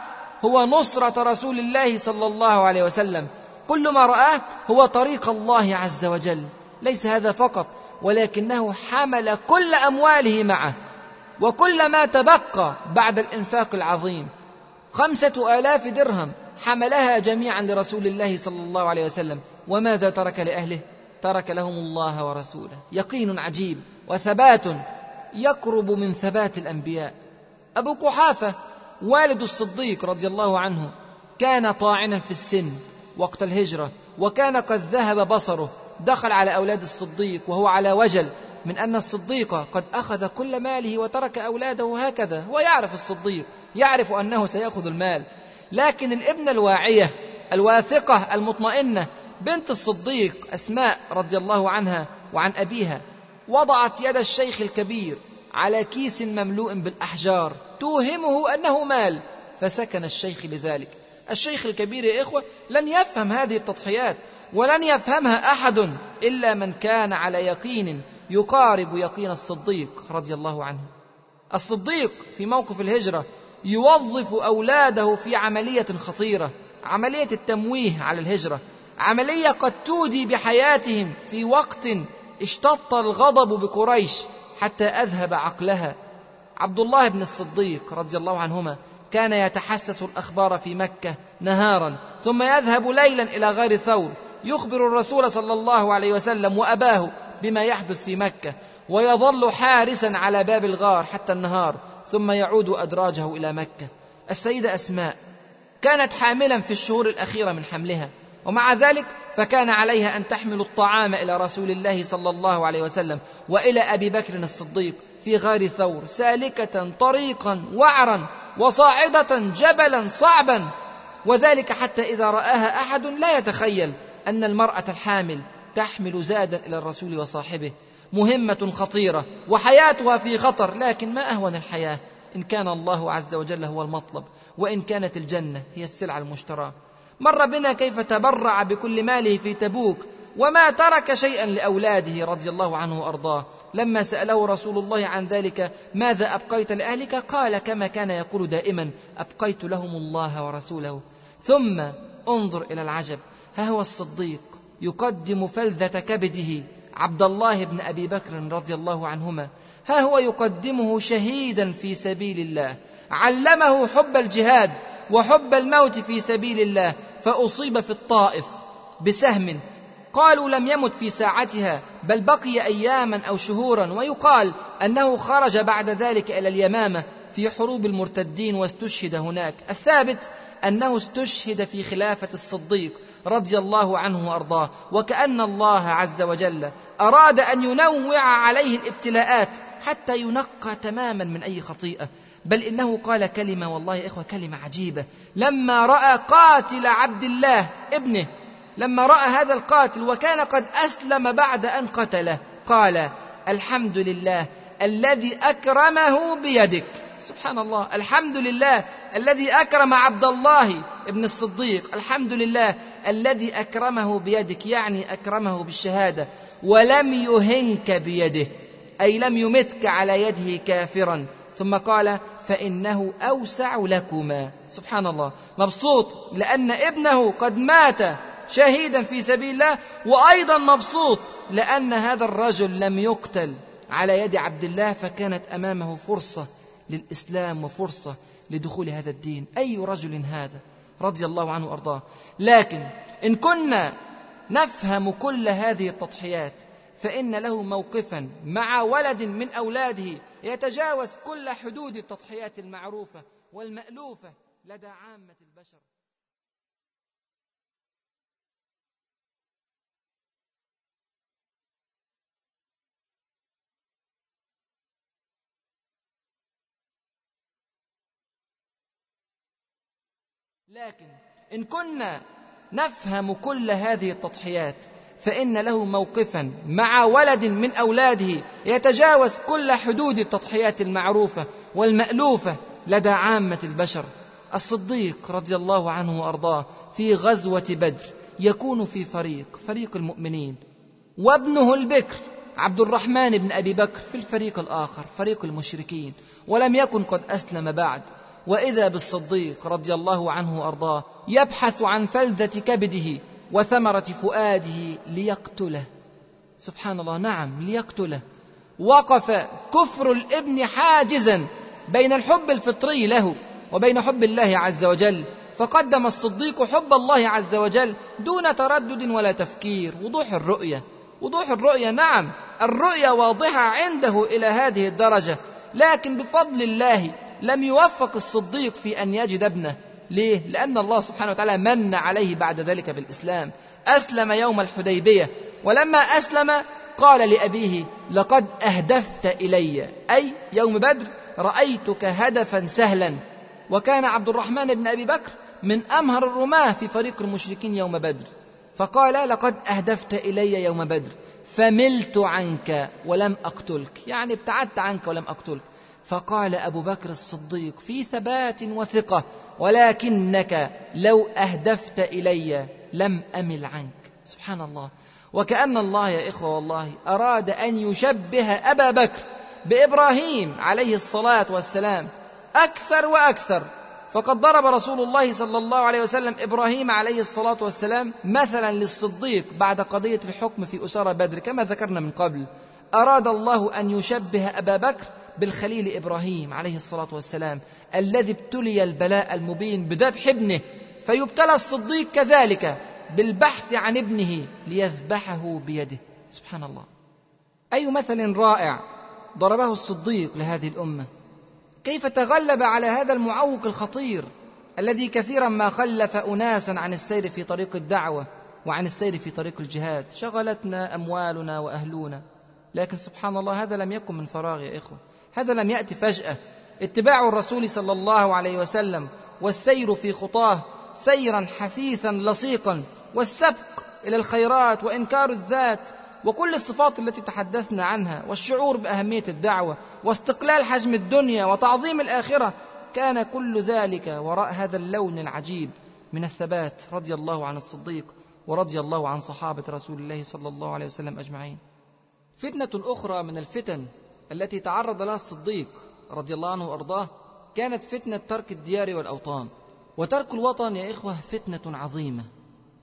هو نصرة رسول الله صلى الله عليه وسلم. كل ما رآه هو طريق الله عز وجل. ليس هذا فقط ولكنه حمل كل أمواله معه وكل ما تبقى بعد الإنفاق العظيم. خمسة آلاف درهم حملها جميعا لرسول الله صلى الله عليه وسلم. وماذا ترك لأهله؟ ترك لهم الله ورسوله. يقين عجيب وثبات يقرب من ثبات الأنبياء. أبو قحافة والد الصديق رضي الله عنه كان طاعنا في السن وقت الهجرة وكان قد ذهب بصره دخل على أولاد الصديق وهو على وجل من أن الصديق قد أخذ كل ماله وترك أولاده هكذا هو يعرف الصديق. يعرف أنه سيأخذ المال. لكن الابن الواعية الواثقة المطمئنة بنت الصديق أسماء رضي الله عنها وعن أبيها وضعت يد الشيخ الكبير على كيس مملوء بالأحجار توهمه أنه مال فسكن الشيخ لذلك. الشيخ الكبير يا إخوة لن يفهم هذه التضحيات ولن يفهمها أحد إلا من كان على يقين يقارب يقين الصديق رضي الله عنه. الصديق في موقف الهجرة يوظف أولاده في عملية خطيرة عملية التمويه على الهجرة عملية قد تودي بحياتهم في وقت اشتط الغضب بقريش حتى أذهب عقلها. عبد الله بن الصديق رضي الله عنهما كان يتحسس الأخبار في مكة نهارا ثم يذهب ليلا إلى غار ثور يخبر الرسول صلى الله عليه وسلم وأباه بما يحدث في مكة ويظل حارسا على باب الغار حتى النهار. ثم يعود أدراجه إلى مكة. السيدة أسماء كانت حاملا في الشهور الأخيرة من حملها ومع ذلك فكان عليها أن تحمل الطعام إلى رسول الله صلى الله عليه وسلم وإلى أبي بكر الصديق في غار ثور سالكة طريقا وعرا وصاعدة جبلا صعبا. وذلك حتى إذا رآها أحد لا يتخيل أن المرأة الحامل تحمل زادا إلى الرسول وصاحبه. مهمة خطيرة وحياتها في خطر لكن ما أهون الحياة؟ إن كان الله عز وجل هو المطلب وإن كانت الجنة هي السلعه المشتراه مر بنا كيف تبرع بكل ماله في تبوك وما ترك شيئا لأولاده رضي الله عنه وأرضاه. لما ساله رسول الله عن ذلك ماذا أبقيت لأهلك؟ قال كما كان يقول دائما أبقيت لهم الله ورسوله. ثم انظر إلى العجب ها هو الصديق يقدم فلذة كبده. عبد الله بن أبي بكر رضي الله عنهما. ها هو يقدمه شهيدا في سبيل الله. علمه حب الجهاد وحب الموت في سبيل الله فأصيب في الطائف بسهم. قالوا لم يمت في ساعتها بل بقي أياما أو شهورا. ويقال أنه خرج بعد ذلك إلى اليمامة في حروب المرتدين واستشهد هناك. الثابت أنه استشهد في خلافة الصديق. رضي الله عنه وأرضاه. وكأن الله عز وجل أراد أن ينوع عليه الابتلاءات حتى ينقى تماما من أي خطيئة. بل إنه قال كلمة والله يا إخوة كلمة عجيبة. لما رأى قاتل عبد الله ابنه لما رأى هذا القاتل وكان قد أسلم بعد أن قتله قال الحمد لله الذي أكرمه بيدك. سبحان الله. الحمد لله الذي أكرم عبد الله ابن الصديق. الحمد لله الذي أكرمه بيدك يعني أكرمه بالشهادة. ولم يهنك بيده أي لم يمتك على يده كافرا. ثم قال فإنه أوسع لكما. سبحان الله. مبسوط لأن ابنه قد مات شهيدا في سبيل الله وأيضا مبسوط لأن هذا الرجل لم يقتل على يد عبد الله فكانت أمامه فرصة للإسلام وفرصة لدخول هذا الدين. أي رجل هذا رضي الله عنه وأرضاه. لكن إن كنا نفهم كل هذه التضحيات فإن له موقفا مع ولد من أولاده يتجاوز كل حدود التضحيات المعروفة والمألوفة لدى عامة البشر لكن إن كنا نفهم كل هذه التضحيات فإن له موقفا مع ولد من أولاده يتجاوز كل حدود التضحيات المعروفة والمألوفة لدى عامة البشر. الصديق رضي الله عنه وأرضاه في غزوة بدر يكون في فريق فريق المؤمنين وابنه البكر عبد الرحمن بن أبي بكر في الفريق الآخر فريق المشركين ولم يكن قد أسلم بعد. وإذا بالصديق رضي الله عنه وأرضاه يبحث عن فلذة كبده وثمرة فؤاده ليقتله. سبحان الله نعم ليقتله. وقف كفر الإبن حاجزا بين الحب الفطري له وبين حب الله عز وجل. فقدم الصديق حب الله عز وجل دون تردد ولا تفكير. وضوح الرؤية وضوح الرؤية نعم الرؤية واضحة عنده إلى هذه الدرجة. لكن بفضل الله لم يوفق الصديق في أن يجد ابنه. ليه؟ لأن الله سبحانه وتعالى من عليه بعد ذلك بالإسلام. أسلم يوم الحديبية. ولما أسلم قال لأبيه لقد أهدفت إلي. أي يوم بدر رأيتك هدفا سهلا. وكان عبد الرحمن بن أبي بكر من أمهر الرماة في فريق المشركين يوم بدر. فقال لقد أهدفت إلي يوم بدر. فملت عنك ولم أقتلك. يعني ابتعدت عنك ولم أقتلك. فقال أبو بكر الصديق في ثبات وثقة ولكنك لو أهدفت إلي لم أمل عنك. سبحان الله. وكأن الله يا إخوة والله أراد أن يشبه أبا بكر بإبراهيم عليه الصلاة والسلام أكثر وأكثر. فقد ضرب رسول الله صلى الله عليه وسلم إبراهيم عليه الصلاة والسلام مثلا للصديق بعد قضية الحكم في اسرى بدر. كما ذكرنا من قبل أراد الله أن يشبه أبا بكر بالخليل إبراهيم عليه الصلاة والسلام الذي ابتلي البلاء المبين بذبح ابنه فيبتلى الصديق كذلك بالبحث عن ابنه ليذبحه بيده. سبحان الله. أي مثل رائع ضربه الصديق لهذه الأمة. كيف تغلب على هذا المعوق الخطير الذي كثيرا ما خلف اناسا عن السير في طريق الدعوة وعن السير في طريق الجهاد. شغلتنا أموالنا واهلنا لكن سبحان الله هذا لم يكن من فراغ يا إخوة. هذا لم يأتي فجأة. اتباع الرسول صلى الله عليه وسلم والسير في خطاه سيرا حثيثا لصيقا والسبق إلى الخيرات وإنكار الذات وكل الصفات التي تحدثنا عنها والشعور بأهمية الدعوة واستقلال حجم الدنيا وتعظيم الآخرة كان كل ذلك وراء هذا اللون العجيب من الثبات رضي الله عن الصديق ورضي الله عن صحابة رسول الله صلى الله عليه وسلم أجمعين. فتنة أخرى من الفتن التي تعرض لها الصديق رضي الله عنه وأرضاه كانت فتنة ترك الديار والأوطان. وترك الوطن يا إخوة فتنة عظيمة.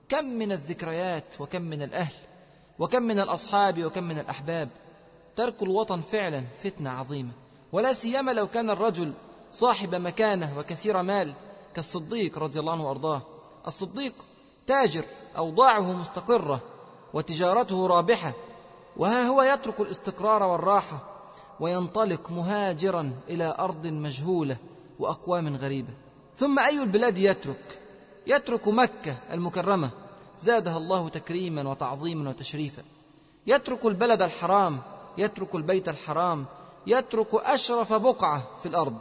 كم من الذكريات وكم من الأهل وكم من الأصحاب وكم من الأحباب ترك الوطن فعلا فتنة عظيمة. ولا سيما لو كان الرجل صاحب مكانة وكثير مال كالصديق رضي الله عنه وأرضاه. الصديق تاجر أوضاعه مستقرة وتجارته رابحة وها هو يترك الاستقرار والراحة. وينطلق مهاجرا إلى أرض مجهولة وأقوام غريبة. ثم أي البلاد يترك؟ يترك مكة المكرمة. زادها الله تكريما وتعظيما وتشريفا. يترك البلد الحرام يترك البيت الحرام يترك أشرف بقعة في الأرض.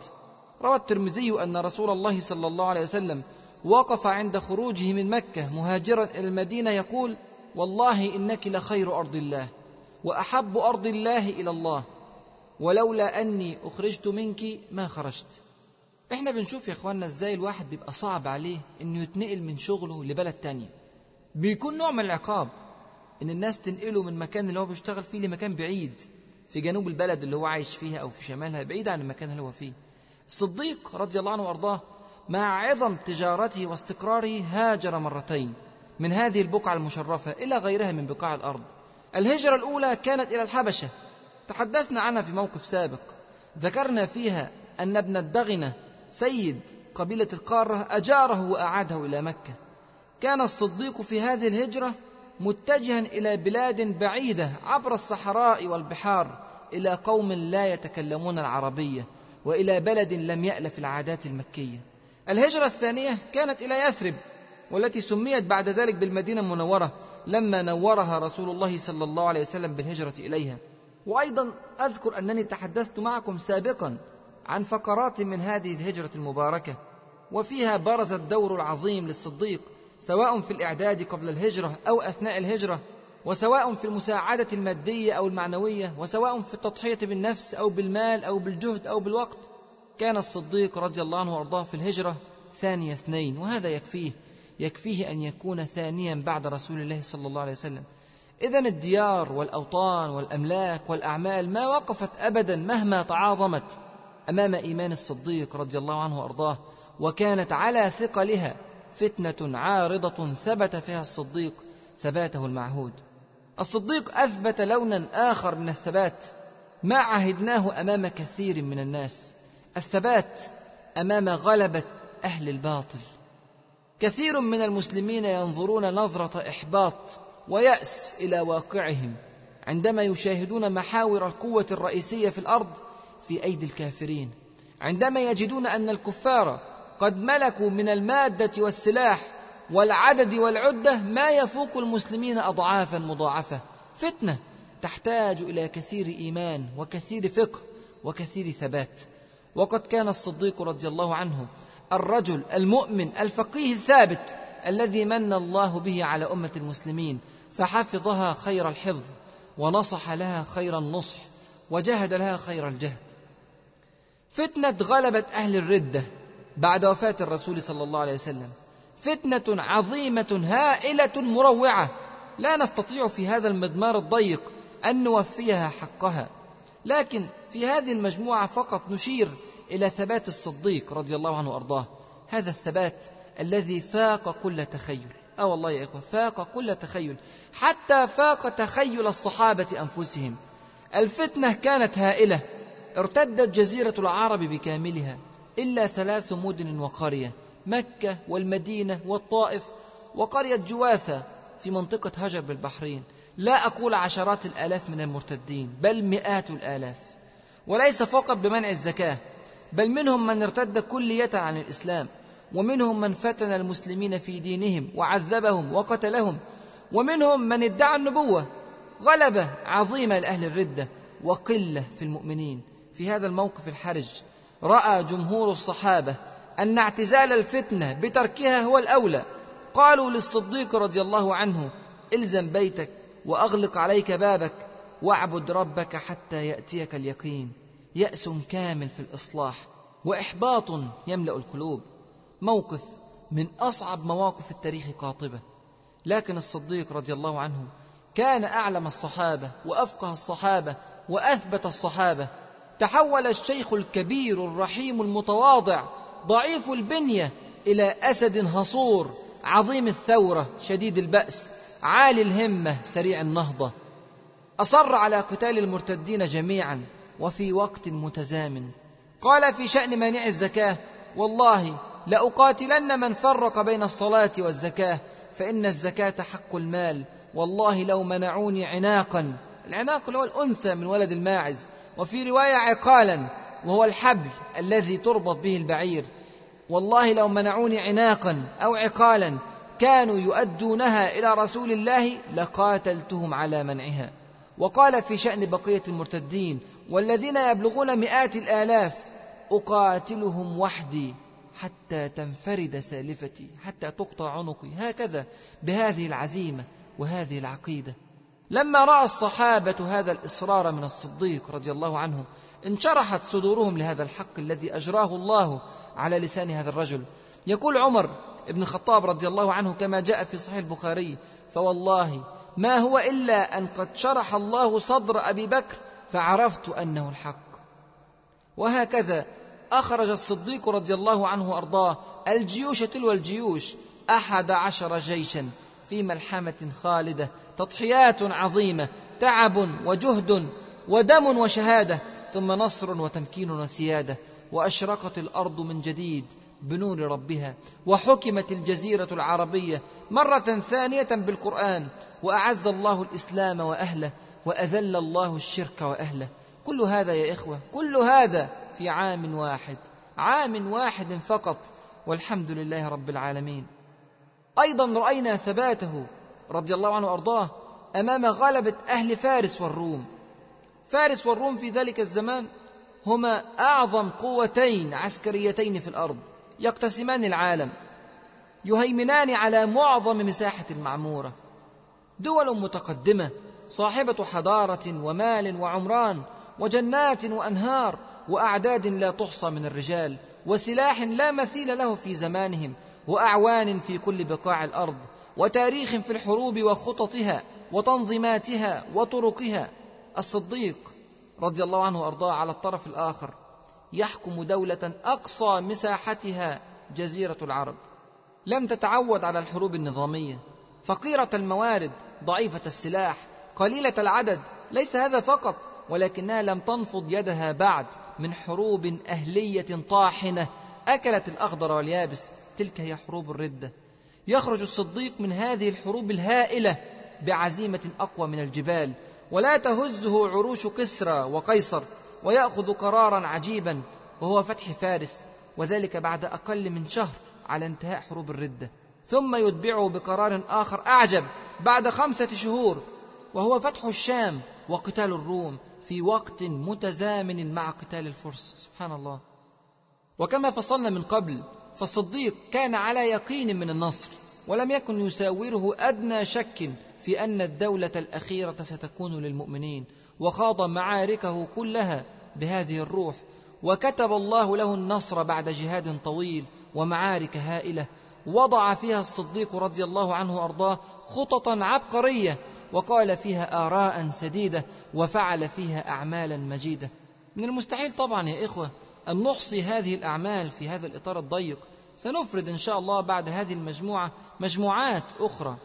روى الترمذي أن رسول الله صلى الله عليه وسلم وقف عند خروجه من مكة مهاجرا إلى المدينة يقول والله إنك لخير أرض الله وأحب أرض الله إلى الله. ولولا أني أخرجت منك ما خرجت. إحنا بنشوف يا إخواننا إزاي الواحد بيبقى صعب عليه إنه يتنقل من شغله لبلد تانية. بيكون نوع من العقاب إن الناس تنقله من مكان اللي هو بيشتغل فيه لمكان بعيد في جنوب البلد اللي هو عايش فيها أو في شمالها بعيد عن المكان اللي هو فيه. الصديق رضي الله عنه وأرضاه مع عظم تجارته واستقراره هاجر مرتين من هذه البقعة المشرفة إلى غيرها من بقاع الأرض. الهجرة الأولى كانت إلى الحبشة. تحدثنا عنها في موقف سابق. ذكرنا فيها أن ابن الدغنة سيد قبيلة القارة أجاره وأعاده إلى مكة. كان الصديق في هذه الهجرة متجها إلى بلاد بعيدة عبر الصحراء والبحار إلى قوم لا يتكلمون العربية وإلى بلد لم يألف العادات المكية. الهجرة الثانية كانت إلى يثرب والتي سميت بعد ذلك بالمدينة المنورة لما نورها رسول الله صلى الله عليه وسلم بالهجرة إليها. وأيضا أذكر أنني تحدثت معكم سابقا عن فقرات من هذه الهجرة المباركة وفيها برز الدور العظيم للصديق سواء في الإعداد قبل الهجرة أو أثناء الهجرة وسواء في المساعدة المادية أو المعنوية وسواء في التضحية بالنفس أو بالمال أو بالجهد أو بالوقت. كان الصديق رضي الله عنه وأرضاه في الهجرة ثاني اثنين وهذا يكفيه يكفيه أن يكون ثانيا بعد رسول الله صلى الله عليه وسلم. إذا الديار والأوطان والأملاك والأعمال ما وقفت ابدا مهما تعاظمت أمام إيمان الصديق رضي الله عنه وأرضاه وكانت على ثقلها فتنة عارضة ثبت فيها الصديق ثباته المعهود. الصديق أثبت لونا آخر من الثبات ما عهدناه أمام كثير من الناس. الثبات أمام غلبة أهل الباطل. كثير من المسلمين ينظرون نظرة إحباط ويأس إلى واقعهم عندما يشاهدون محاور القوة الرئيسية في الأرض في أيدي الكافرين. عندما يجدون أن الكفار قد ملكوا من المادة والسلاح والعدد والعدة ما يفوق المسلمين اضعافا مضاعفة. فتنة تحتاج إلى كثير إيمان وكثير فقه وكثير ثبات. وقد كان الصديق رضي الله عنه الرجل المؤمن الفقيه الثابت الذي من الله به على أمة المسلمين فحفظها خير الحفظ ونصح لها خير النصح وجهد لها خير الجهد. فتنة غلبه أهل الردة بعد وفاة الرسول صلى الله عليه وسلم. فتنة عظيمة هائلة مروعة. لا نستطيع في هذا المضمار الضيق أن نوفيها حقها. لكن في هذه المجموعة فقط نشير إلى ثبات الصديق رضي الله عنه وأرضاه. هذا الثبات الذي فاق كل تخيل. آه والله يا إخوة فاق كل تخيل حتى فاق تخيل الصحابة أنفسهم. الفتنة كانت هائلة ارتدت جزيرة العرب بكاملها إلا ثلاث مدن وقرية مكة والمدينة والطائف وقرية جواثه في منطقة هجر بالبحرين. لا أقول عشرات الآلاف من المرتدين بل مئات الآلاف. وليس فقط بمنع الزكاة بل منهم من ارتد كلية عن الإسلام. ومنهم من فتن المسلمين في دينهم وعذبهم وقتلهم ومنهم من ادعى النبوة غلبه عظيمه لأهل الردة وقلة في المؤمنين. في هذا الموقف الحرج رأى جمهور الصحابة أن اعتزال الفتنة بتركها هو الأولى. قالوا للصديق رضي الله عنه إلزم بيتك وأغلق عليك بابك واعبد ربك حتى يأتيك اليقين. يأس كامل في الإصلاح وإحباط يملأ القلوب. موقف من أصعب مواقف التاريخ قاطبة. لكن الصديق رضي الله عنه كان أعلم الصحابة وأفقه الصحابة وأثبت الصحابة. تحول الشيخ الكبير الرحيم المتواضع ضعيف البنية إلى أسد هصور عظيم الثورة شديد البأس عالي الهمة سريع النهضة. أصر على قتال المرتدين جميعا وفي وقت متزامن. قال في شأن مانع الزكاة والله لأقاتلن من فرق بين الصلاة والزكاة فإن الزكاة حق المال. والله لو منعوني عناقا. العناق اللي هو الأنثى من ولد الماعز. وفي رواية عقالا وهو الحبل الذي تربط به البعير. والله لو منعوني عناقا أو عقالا كانوا يؤدونها إلى رسول الله لقاتلتهم على منعها. وقال في شأن بقية المرتدين والذين يبلغون مئات الآلاف أقاتلهم وحدي. حتى تنفرد سالفتي حتى تقطع عنقي. هكذا بهذه العزيمة وهذه العقيدة. لما رأى الصحابة هذا الإصرار من الصديق رضي الله عنه انشرحت صدورهم لهذا الحق الذي أجراه الله على لسان هذا الرجل. يقول عمر بن الخطاب رضي الله عنه كما جاء في صحيح البخاري فوالله ما هو إلا أن قد شرح الله صدر أبي بكر فعرفت أنه الحق. وهكذا أخرج الصديق رضي الله عنه وأرضاه الجيوش تلو الجيوش أحد عشر جيشا في ملحمة خالدة تضحيات عظيمة تعب وجهد ودم وشهادة ثم نصر وتمكين وسيادة وأشرقت الأرض من جديد بنور ربها وحكمت الجزيرة العربية مرة ثانية بالقرآن وأعز الله الإسلام وأهله وأذل الله الشرك وأهله. كل هذا يا إخوة كل هذا في عام واحد عام واحد فقط والحمد لله رب العالمين. أيضا رأينا ثباته رضي الله عنه وأرضاه أمام غلبة أهل فارس والروم. فارس والروم في ذلك الزمان هما أعظم قوتين عسكريتين في الأرض يقتسمان العالم يهيمنان على معظم مساحة المعمورة. دول متقدمة صاحبة حضارة ومال وعمران وجنات وأنهار وأعداد لا تحصى من الرجال وسلاح لا مثيل له في زمانهم وأعوان في كل بقاع الأرض وتاريخ في الحروب وخططها وتنظيماتها وطرقها. الصديق رضي الله عنه وأرضاه على الطرف الآخر يحكم دولة أقصى مساحتها جزيرة العرب. لم تتعود على الحروب النظامية. فقيرة الموارد ضعيفة السلاح قليلة العدد ليس هذا فقط. ولكنها لم تنفض يدها بعد من حروب أهلية طاحنة. أكلت الأخضر واليابس تلك هي حروب الردة. يخرج الصديق من هذه الحروب الهائلة بعزيمة أقوى من الجبال. ولا تهزه عروش كسرى وقيصر ويأخذ قرارا عجيبا وهو فتح فارس وذلك بعد أقل من شهر على انتهاء حروب الردة. ثم يتبعه بقرار آخر أعجب بعد خمسة شهور وهو فتح الشام وقتال الروم. في وقت متزامن مع قتال الفرس. سبحان الله. وكما فصلنا من قبل فالصديق كان على يقين من النصر ولم يكن يساوره أدنى شك في أن الدولة الأخيرة ستكون للمؤمنين. وخاض معاركه كلها بهذه الروح وكتب الله له النصر بعد جهاد طويل ومعارك هائلة. وضع فيها الصديق رضي الله عنه وأرضاه خططا عبقرية وقال فيها آراء سديدة وفعل فيها أعمالا مجيدة. من المستحيل طبعا يا إخوة أن نحصي هذه الأعمال في هذا الإطار الضيق. سنفرد إن شاء الله بعد هذه المجموعة مجموعات أخرى.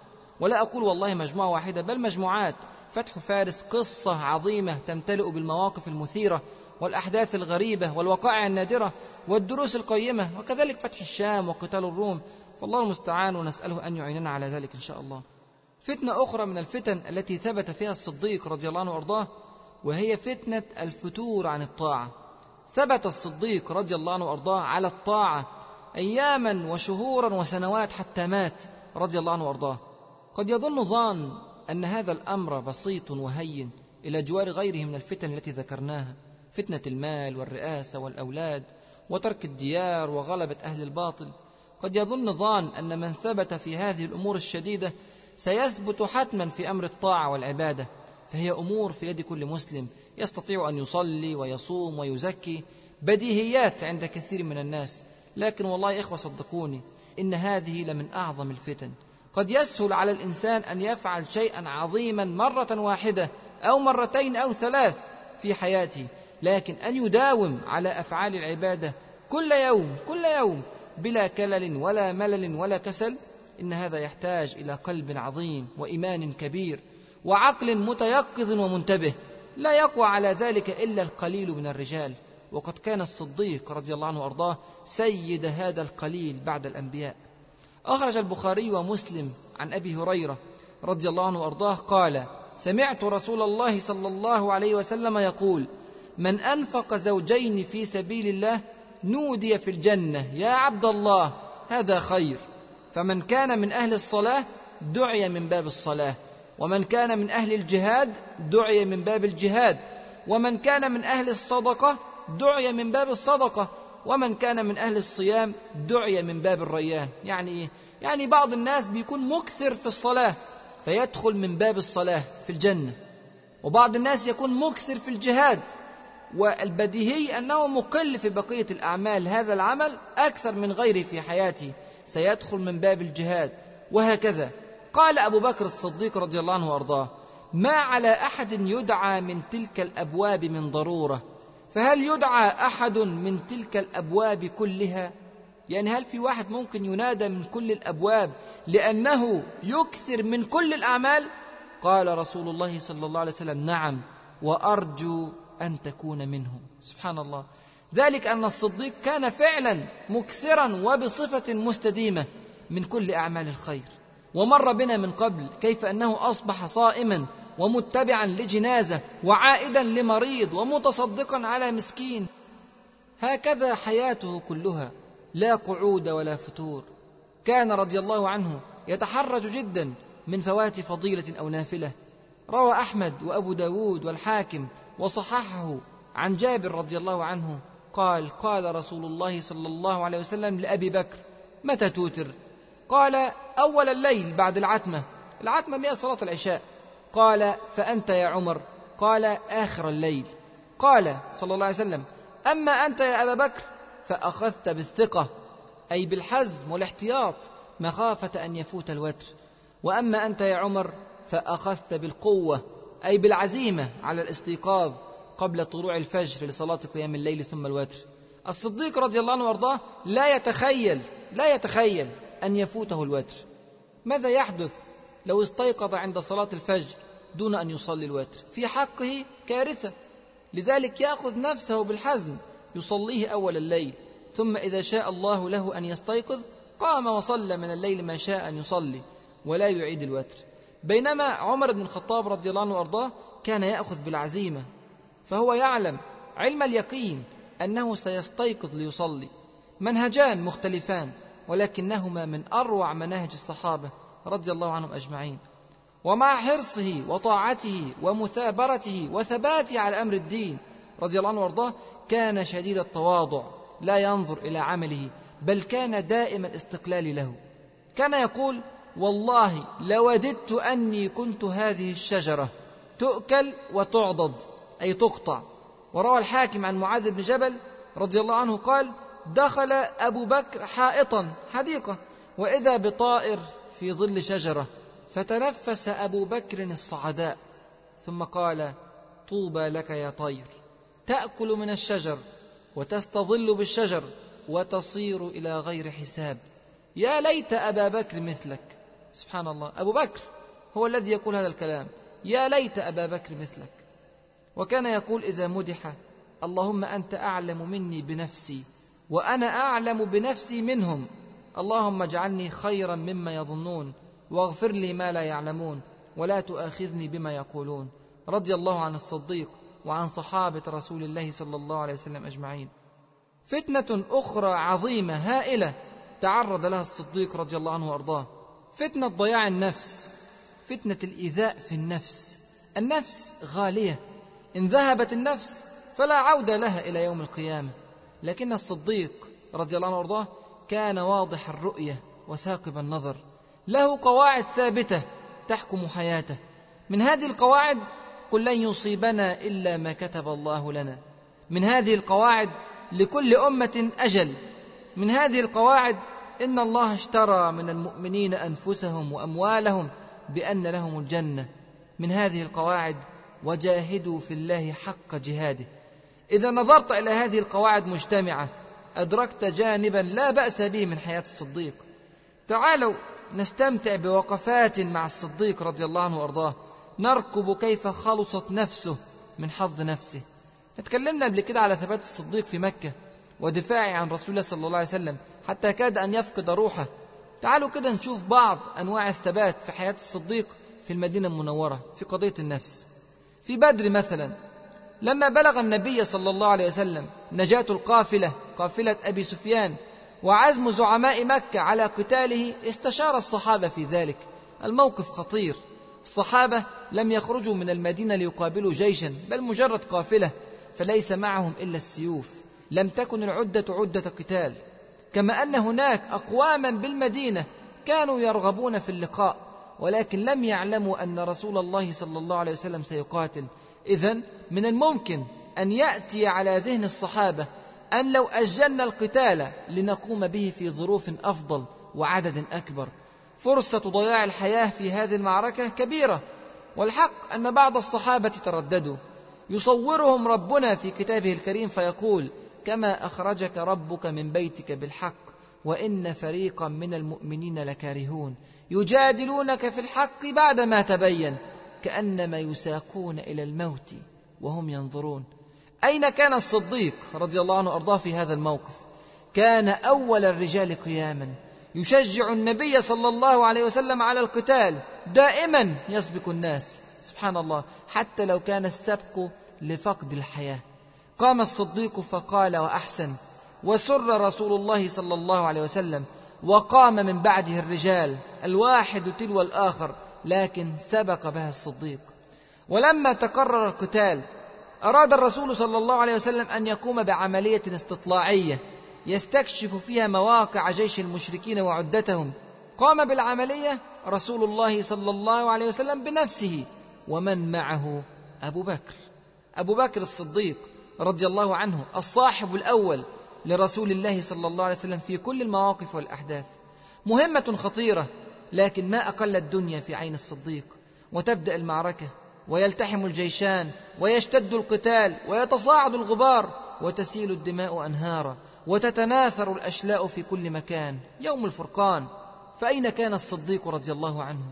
ولا أقول والله مجموعة واحدة بل مجموعات. فتح فارس قصة عظيمة تمتلئ بالمواقف المثيرة والأحداث الغريبة والوقائع النادرة والدروس القيمة وكذلك فتح الشام وقتال الروم. فالله المستعان ونسأله أن يعيننا على ذلك إن شاء الله. فتنة أخرى من الفتن التي ثبت فيها الصديق رضي الله عنه وأرضاه وهي فتنة الفتور عن الطاعة. ثبت الصديق رضي الله عنه وأرضاه على الطاعة أياما وشهورا وسنوات حتى مات رضي الله عنه وأرضاه. قد يظن ظان أن هذا الأمر بسيط وهين إلى جوار غيره من الفتن التي ذكرناها فتنة المال والرئاسة والأولاد وترك الديار وغلبة أهل الباطل. قد يظن ظان أن من ثبت في هذه الأمور الشديدة سيثبت حتما في أمر الطاعة والعبادة فهي أمور في يد كل مسلم يستطيع أن يصلي ويصوم ويزكي بديهيات عند كثير من الناس. لكن والله يا إخوة صدقوني إن هذه لمن أعظم الفتن. قد يسهل على الإنسان أن يفعل شيئا عظيما مرة واحدة أو مرتين أو ثلاث في حياته لكن أن يداوم على أفعال العبادة كل يوم كل يوم بلا كلل ولا ملل ولا كسل إن هذا يحتاج إلى قلب عظيم وإيمان كبير وعقل متيقظ ومنتبه. لا يقوى على ذلك إلا القليل من الرجال. وقد كان الصديق رضي الله عنه وأرضاه سيد هذا القليل بعد الأنبياء. أخرج البخاري ومسلم عن أبي هريرة رضي الله عنه وأرضاه قال سمعت رسول الله صلى الله عليه وسلم يقول من أنفق زوجين في سبيل الله نودي في الجنة. يا عبد الله هذا خير. فمن كان من أهل الصلاة دعي من باب الصلاة. ومن كان من أهل الجهاد دعي من باب الجهاد. ومن كان من أهل الصدقة دعي من باب الصدقة. ومن كان من أهل الصيام دعي من باب الريان. يعني إيه؟ يعني بعض الناس بيكون مكثر في الصلاة فيدخل من باب الصلاة في الجنة. وبعض الناس يكون مكثر في الجهاد. والبديهي أنه مقل في بقية الأعمال. هذا العمل أكثر من غيره في حياته. سيدخل من باب الجهاد وهكذا. قال أبو بكر الصديق رضي الله عنه وأرضاه ما على أحد يدعى من تلك الأبواب من ضرورة فهل يدعى أحد من تلك الأبواب كلها؟ يعني هل في واحد ممكن ينادى من كل الأبواب لأنه يكثر من كل الأعمال؟ قال رسول الله صلى الله عليه وسلم نعم وأرجو أن تكون منهم. سبحان الله. ذلك أن الصديق كان فعلا مكثرا وبصفة مستديمة من كل أعمال الخير ومر بنا من قبل كيف أنه أصبح صائما ومتبعا لجنازة وعائدا لمريض ومتصدقا على مسكين. هكذا حياته كلها لا قعود ولا فتور. كان رضي الله عنه يتحرج جدا من فوات فضيلة أو نافلة. روى أحمد وأبو داود والحاكم وصححه عن جابر رضي الله عنه قال قال رسول الله صلى الله عليه وسلم لأبي بكر متى توتر؟ قال أول الليل بعد العتمة. العتمة اللي هي صلاة العشاء. قال فأنت يا عمر؟ قال آخر الليل. قال صلى الله عليه وسلم أما أنت يا أبا بكر فأخذت بالثقة أي بالحزم والاحتياط مخافة أن يفوت الوتر. وأما أنت يا عمر فأخذت بالقوة أي بالعزيمة على الاستيقاظ. قبل طلوع الفجر لصلاة قيام الليل ثم الوتر. الصديق رضي الله عنه وأرضاه لا يتخيل لا يتخيل أن يفوته الوتر. ماذا يحدث لو استيقظ عند صلاة الفجر دون أن يصلي الوتر؟ في حقه كارثة. لذلك يأخذ نفسه بالحزم يصليه أول الليل ثم إذا شاء الله له أن يستيقظ قام وصلى من الليل ما شاء أن يصلي ولا يعيد الوتر. بينما عمر بن الخطاب رضي الله عنه وأرضاه كان يأخذ بالعزيمة. فهو يعلم علم اليقين أنه سيستيقظ ليصلي. منهجان مختلفان ولكنهما من أروع مناهج الصحابة رضي الله عنهم أجمعين. ومع حرصه وطاعته ومثابرته وثباته على أمر الدين رضي الله عنه وأرضاه كان شديد التواضع لا ينظر إلى عمله بل كان دائم الاستقلال له. كان يقول والله لوددت أني كنت هذه الشجرة تؤكل وتعضد أي تقطع. وروى الحاكم عن معاذ بن جبل رضي الله عنه قال دخل أبو بكر حائطا حديقة وإذا بطائر في ظل شجرة فتنفس أبو بكر الصعداء ثم قال طوبى لك يا طير تأكل من الشجر وتستظل بالشجر وتصير إلى غير حساب. يا ليت أبا بكر مثلك. سبحان الله. أبو بكر هو الذي يقول هذا الكلام. يا ليت أبا بكر مثلك. وكان يقول إذا مدح اللهم أنت أعلم مني بنفسي وأنا أعلم بنفسي منهم. اللهم اجعلني خيرا مما يظنون واغفر لي ما لا يعلمون ولا تؤاخذني بما يقولون. رضي الله عن الصديق وعن صحابة رسول الله صلى الله عليه وسلم أجمعين. فتنة أخرى عظيمة هائلة تعرض لها الصديق رضي الله عنه وأرضاه. فتنة ضياع النفس فتنة الإيذاء في النفس. النفس غالية إن ذهبت النفس فلا عوده لها إلى يوم القيامة. لكن الصديق رضي الله عنه وأرضاه كان واضح الرؤية وثاقب النظر. له قواعد ثابتة تحكم حياته. من هذه القواعد قل لن يصيبنا إلا ما كتب الله لنا. من هذه القواعد لكل أمة أجل. من هذه القواعد إن الله اشترى من المؤمنين أنفسهم وأموالهم بأن لهم الجنة. من هذه القواعد وجاهدوا في الله حق جهاده. إذا نظرت إلى هذه القواعد مجتمعة أدركت جانبا لا بأس به من حياة الصديق. تعالوا نستمتع بوقفات مع الصديق رضي الله عنه وأرضاه. نركب كيف خلصت نفسه من حظ نفسه. اتكلمنا قبل كده على ثبات الصديق في مكة ودفاعه عن رسول الله صلى الله عليه وسلم حتى كاد أن يفقد روحه. تعالوا كده نشوف بعض أنواع الثبات في حياة الصديق في المدينة المنورة في قضية النفس. في بدر مثلا لما بلغ النبي صلى الله عليه وسلم نجاة القافلة قافلة أبي سفيان وعزم زعماء مكة على قتاله استشار الصحابة في ذلك. الموقف خطير. الصحابة لم يخرجوا من المدينة ليقابلوا جيشا بل مجرد قافلة فليس معهم إلا السيوف. لم تكن العدة عدة قتال. كما أن هناك اقواما بالمدينة كانوا يرغبون في اللقاء. ولكن لم يعلموا أن رسول الله صلى الله عليه وسلم سيقاتل. اذا من الممكن أن يأتي على ذهن الصحابة أن لو أجلنا القتال لنقوم به في ظروف أفضل وعدد أكبر. فرصة ضياع الحياة في هذه المعركة كبيرة والحق أن بعض الصحابة ترددوا. يصورهم ربنا في كتابه الكريم فيقول كما أخرجك ربك من بيتك بالحق وإن فريقا من المؤمنين لكارهون. يجادلونك في الحق بعدما تبين كأنما يساقون إلى الموت وهم ينظرون. أين كان الصديق رضي الله عنه وأرضاه في هذا الموقف؟ كان أول الرجال قياما. يشجع النبي صلى الله عليه وسلم على القتال دائما يسبق الناس. سبحان الله حتى لو كان السبق لفقد الحياة. قام الصديق فقال وأحسن وسر رسول الله صلى الله عليه وسلم وقام من بعده الرجال الواحد تلو الآخر لكن سبق بها الصديق. ولما تقرر القتال أراد الرسول صلى الله عليه وسلم أن يقوم بعملية استطلاعية يستكشف فيها مواقع جيش المشركين وعدتهم. قام بالعملية رسول الله صلى الله عليه وسلم بنفسه ومن معه أبو بكر. أبو بكر الصديق رضي الله عنه الصاحب الأول لرسول الله صلى الله عليه وسلم في كل المواقف والأحداث. مهمة خطيرة لكن ما أقل الدنيا في عين الصديق. وتبدأ المعركة ويلتحم الجيشان ويشتد القتال ويتصاعد الغبار وتسيل الدماء أنهارا وتتناثر الأشلاء في كل مكان. يوم الفرقان فأين كان الصديق رضي الله عنه؟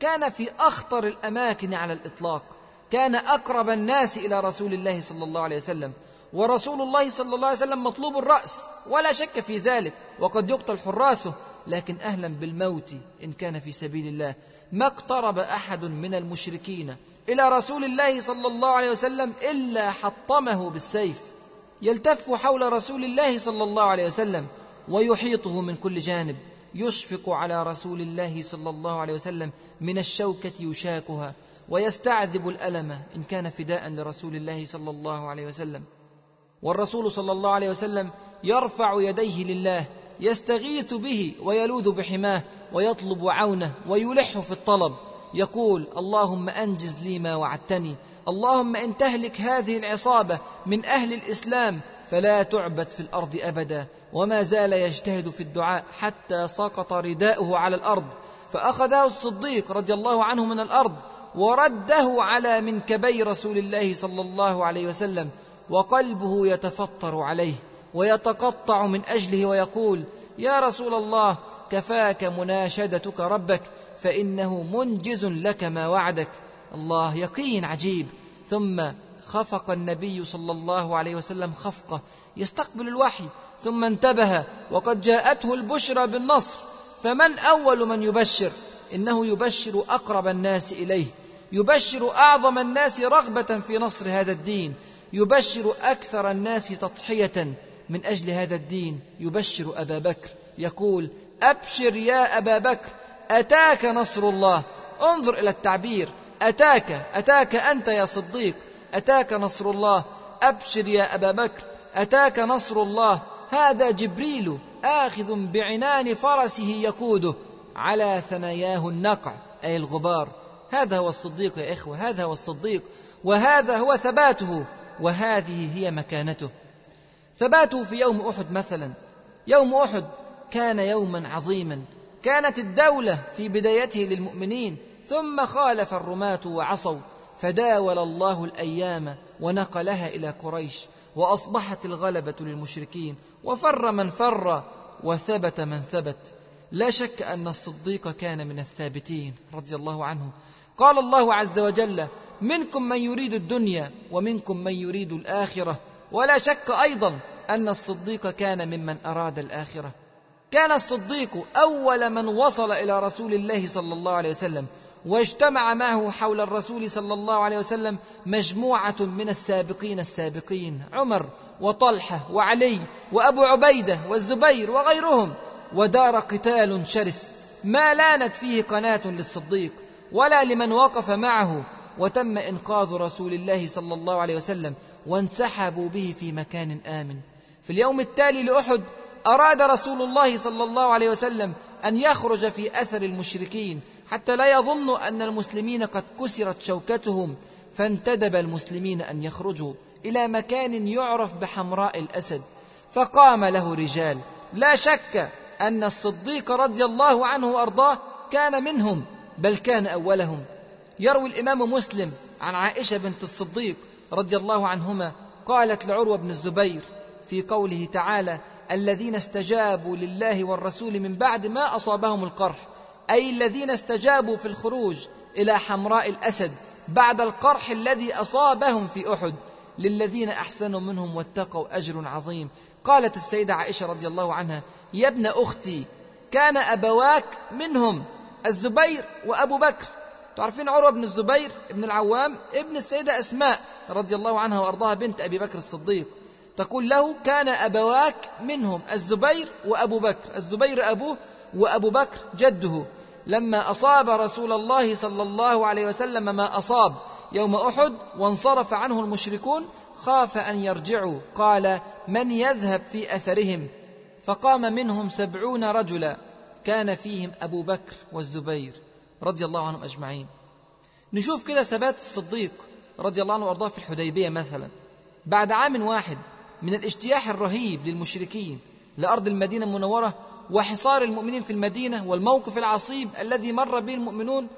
كان في أخطر الأماكن على الإطلاق. كان أقرب الناس إلى رسول الله صلى الله عليه وسلم. ورسول الله صلى الله عليه وسلم مطلوب الرأس ولا شك في ذلك وقد يقتل حراسه لكن أهلا بالموت إن كان في سبيل الله. ما اقترب أحد من المشركين إلى رسول الله صلى الله عليه وسلم إلا حطمه بالسيف. يلتف حول رسول الله صلى الله عليه وسلم ويحيطه من كل جانب يشفق على رسول الله صلى الله عليه وسلم من الشوكة يشاكها ويستعذب الألم إن كان فداء لرسول الله صلى الله عليه وسلم. والرسول صلى الله عليه وسلم يرفع يديه لله يستغيث به ويلوذ بحماه ويطلب عونه ويلح في الطلب. يقول اللهم أنجز لي ما وعدتني اللهم إن تهلك هذه العصابة من أهل الإسلام فلا تعبد في الأرض أبدا وما زال يجتهد في الدعاء حتى سقط رداؤه على الأرض فأخذه الصديق رضي الله عنه من الأرض ورده على منكبي رسول الله صلى الله عليه وسلم وقلبه يتفطر عليه ويتقطع من أجله ويقول يا رسول الله كفاك مناشدتك ربك فإنه منجز لك ما وعدك. الله يقين عجيب. ثم خفق النبي صلى الله عليه وسلم خفقه يستقبل الوحي ثم انتبه وقد جاءته البشرى بالنصر فمن أول من يبشر؟ إنه يبشر أقرب الناس إليه يبشر أعظم الناس رغبة في نصر هذا الدين. يبشر أكثر الناس تضحية من أجل هذا الدين. يبشر أبا بكر. يقول أبشر يا أبا بكر أتاك نصر الله. انظر إلى التعبير. أتاك أتاك أنت يا صديق. أتاك نصر الله. أبشر يا أبا بكر. أتاك نصر الله. هذا جبريل آخذ بعنان فرسه يقوده على ثناياه النقع أي الغبار. هذا هو الصديق يا إخوة هذا هو الصديق وهذا هو ثباته. وهذه هي مكانته. ثباته في يوم أحد مثلا. يوم أحد كان يوما عظيما. كانت الدولة في بدايته للمؤمنين. ثم خالف الرماة وعصوا. فداول الله الأيام ونقلها إلى قريش. وأصبحت الغلبة للمشركين. وفر من فر وثبت من ثبت. لا شك أن الصديق كان من الثابتين رضي الله عنه. قال الله عز وجل منكم من يريد الدنيا ومنكم من يريد الآخرة ولا شك أيضا أن الصديق كان ممن أراد الآخرة. كان الصديق أول من وصل إلى رسول الله صلى الله عليه وسلم واجتمع معه حول الرسول صلى الله عليه وسلم مجموعة من السابقين السابقين عمر وطلحة وعلي وأبو عبيدة والزبير وغيرهم ودار قتال شرس. ما لانت فيه قناة للصديق. ولا لمن وقف معه. وتم إنقاذ رسول الله صلى الله عليه وسلم وانسحبوا به في مكان آمن. في اليوم التالي لأحد أراد رسول الله صلى الله عليه وسلم أن يخرج في أثر المشركين حتى لا يظنوا أن المسلمين قد كسرت شوكتهم. فانتدب المسلمين أن يخرجوا إلى مكان يعرف بحمراء الأسد. فقام له رجال. لا شك أن الصديق رضي الله عنه وأرضاه كان منهم. بل كان أولهم. يروي الإمام مسلم عن عائشة بنت الصديق رضي الله عنهما قالت لعروة بن الزبير في قوله تعالى الذين استجابوا لله والرسول من بعد ما أصابهم القرح أي الذين استجابوا في الخروج إلى حمراء الأسد بعد القرح الذي أصابهم في أحد. للذين أحسنوا منهم واتقوا أجر عظيم. قالت السيدة عائشة رضي الله عنها يا ابن أختي كان أبواك منهم. الزبير وأبو بكر. تعرفين عروة بن الزبير ابن العوام؟ ابن السيدة أسماء رضي الله عنها وأرضاها بنت أبي بكر الصديق. تقول له كان أبواك منهم الزبير وأبو بكر. الزبير أبوه وأبو بكر جده. لما أصاب رسول الله صلى الله عليه وسلم ما أصاب يوم أحد وانصرف عنه المشركون خاف أن يرجعوا. قال من يذهب في أثرهم؟ فقام منهم سبعون رجلا. كان فيهم أبو بكر والزبير رضي الله عنهم أجمعين. نشوف كده ثبات الصديق رضي الله عنه وأرضاه في الحديبية مثلا. بعد عام واحد من الاجتياح الرهيب للمشركين لأرض المدينة المنورة وحصار المؤمنين في المدينة والموقف العصيب الذي مر به المؤمنون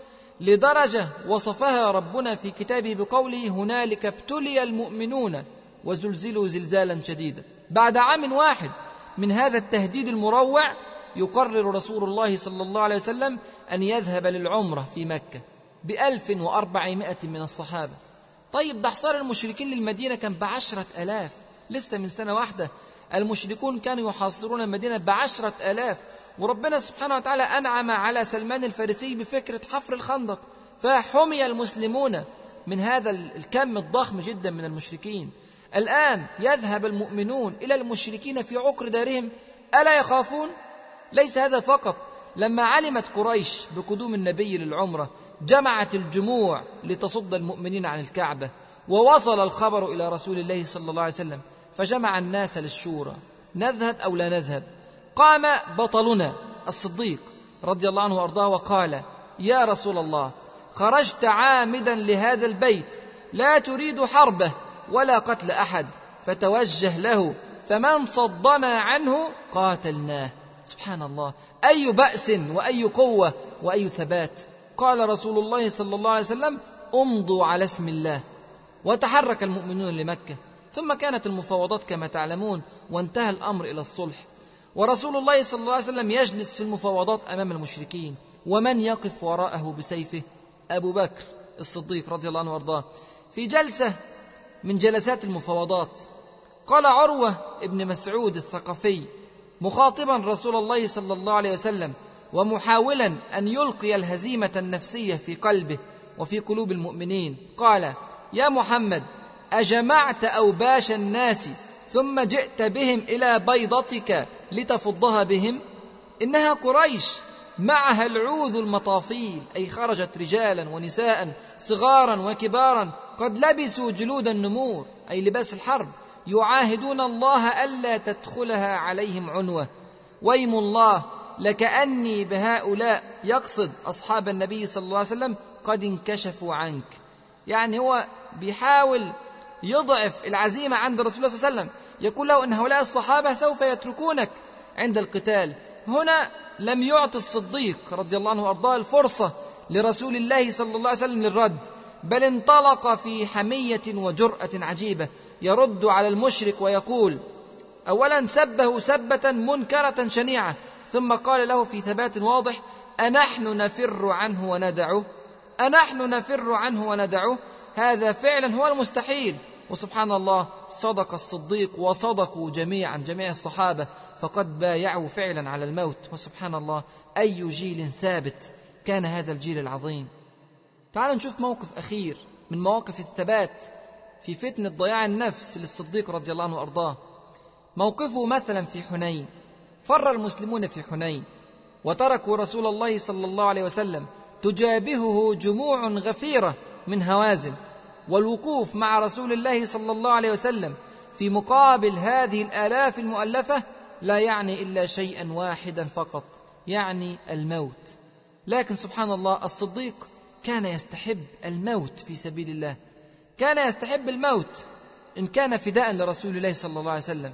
لدرجة وصفها ربنا في كتابه بقوله هنالك ابتلي المؤمنون وزلزلوا زلزالا شديدا بعد عام واحد من هذا التهديد المروع يقرر رسول الله صلى الله عليه وسلم أن يذهب للعمرة في مكة بألف وأربعمائة من الصحابة. طيب ده حصار المشركين للمدينة كان بعشرة ألاف. لسه من سنة واحدة المشركون كانوا يحاصرون المدينة بعشرة آلاف. وربنا سبحانه وتعالى أنعم على سلمان الفارسي بفكرة حفر الخندق. فحمي المسلمون من هذا الكم الضخم جدا من المشركين. الآن يذهب المؤمنون إلى المشركين في عقر دارهم. ألا يخافون؟ ليس هذا فقط. لما علمت قريش بقدوم النبي للعمرة جمعت الجموع لتصد المؤمنين عن الكعبة ووصل الخبر إلى رسول الله صلى الله عليه وسلم فجمع الناس للشورى. نذهب أو لا نذهب؟ قام بطلنا الصديق رضي الله عنه وأرضاه وقال يا رسول الله خرجت عامدا لهذا البيت لا تريد حربه ولا قتل أحد فتوجه له فمن صدنا عنه قاتلناه. سبحان الله. أي بأس وأي قوة وأي ثبات. قال رسول الله صلى الله عليه وسلم امضوا على اسم الله. وتحرك المؤمنون لمكة. ثم كانت المفاوضات كما تعلمون وانتهى الأمر إلى الصلح. ورسول الله صلى الله عليه وسلم يجلس في المفاوضات أمام المشركين. ومن يقف وراءه بسيفه؟ أبو بكر الصديق رضي الله عنه وأرضاه. في جلسة من جلسات المفاوضات قال عروة ابن مسعود الثقفي مخاطبا رسول الله صلى الله عليه وسلم ومحاولا أن يلقي الهزيمة النفسية في قلبه وفي قلوب المؤمنين. قال يا محمد أجمعت أوباش الناس ثم جئت بهم إلى بيضتك لتفضها بهم؟ إنها قريش معها العوذ المطافيل أي خرجت رجالا ونساء صغارا وكبارا قد لبسوا جلود النمور أي لباس الحرب. يعاهدون الله ألا تدخلها عليهم عنوة. ويم الله لكأني بهؤلاء يقصد أصحاب النبي صلى الله عليه وسلم قد انكشفوا عنك. يعني هو بيحاول يضعف العزيمة عند رسول الله صلى الله عليه وسلم. يقول له أن هؤلاء الصحابة سوف يتركونك عند القتال. هنا لم يعطي الصديق رضي الله عنه وأرضاه الفرصة لرسول الله صلى الله عليه وسلم للرد بل انطلق في حمية وجرأة عجيبة. يرد على المشرك ويقول أولا سبه سبة منكرة شنيعة ثم قال له في ثبات واضح أنحن نفر عنه وندعه أنحن نفر عنه وندعه هذا فعلا هو المستحيل. وسبحان الله صدق الصديق وصدقوا جميعا جميع الصحابة فقد بايعوا فعلا على الموت. وسبحان الله أي جيل ثابت كان هذا الجيل العظيم. تعالوا نشوف موقف أخير من مواقف الثبات. في فتنة ضياع النفس للصديق رضي الله عنه وأرضاه. موقفه مثلا في حنين. فر المسلمون في حنين. وتركوا رسول الله صلى الله عليه وسلم. تجابهه جموع غفيرة من هوازن. والوقوف مع رسول الله صلى الله عليه وسلم في مقابل هذه الآلاف المؤلفة لا يعني إلا شيئا واحدا فقط يعني الموت. لكن سبحان الله الصديق كان يستحب الموت في سبيل الله. كان يستحب الموت إن كان فداء لرسول الله صلى الله عليه وسلم.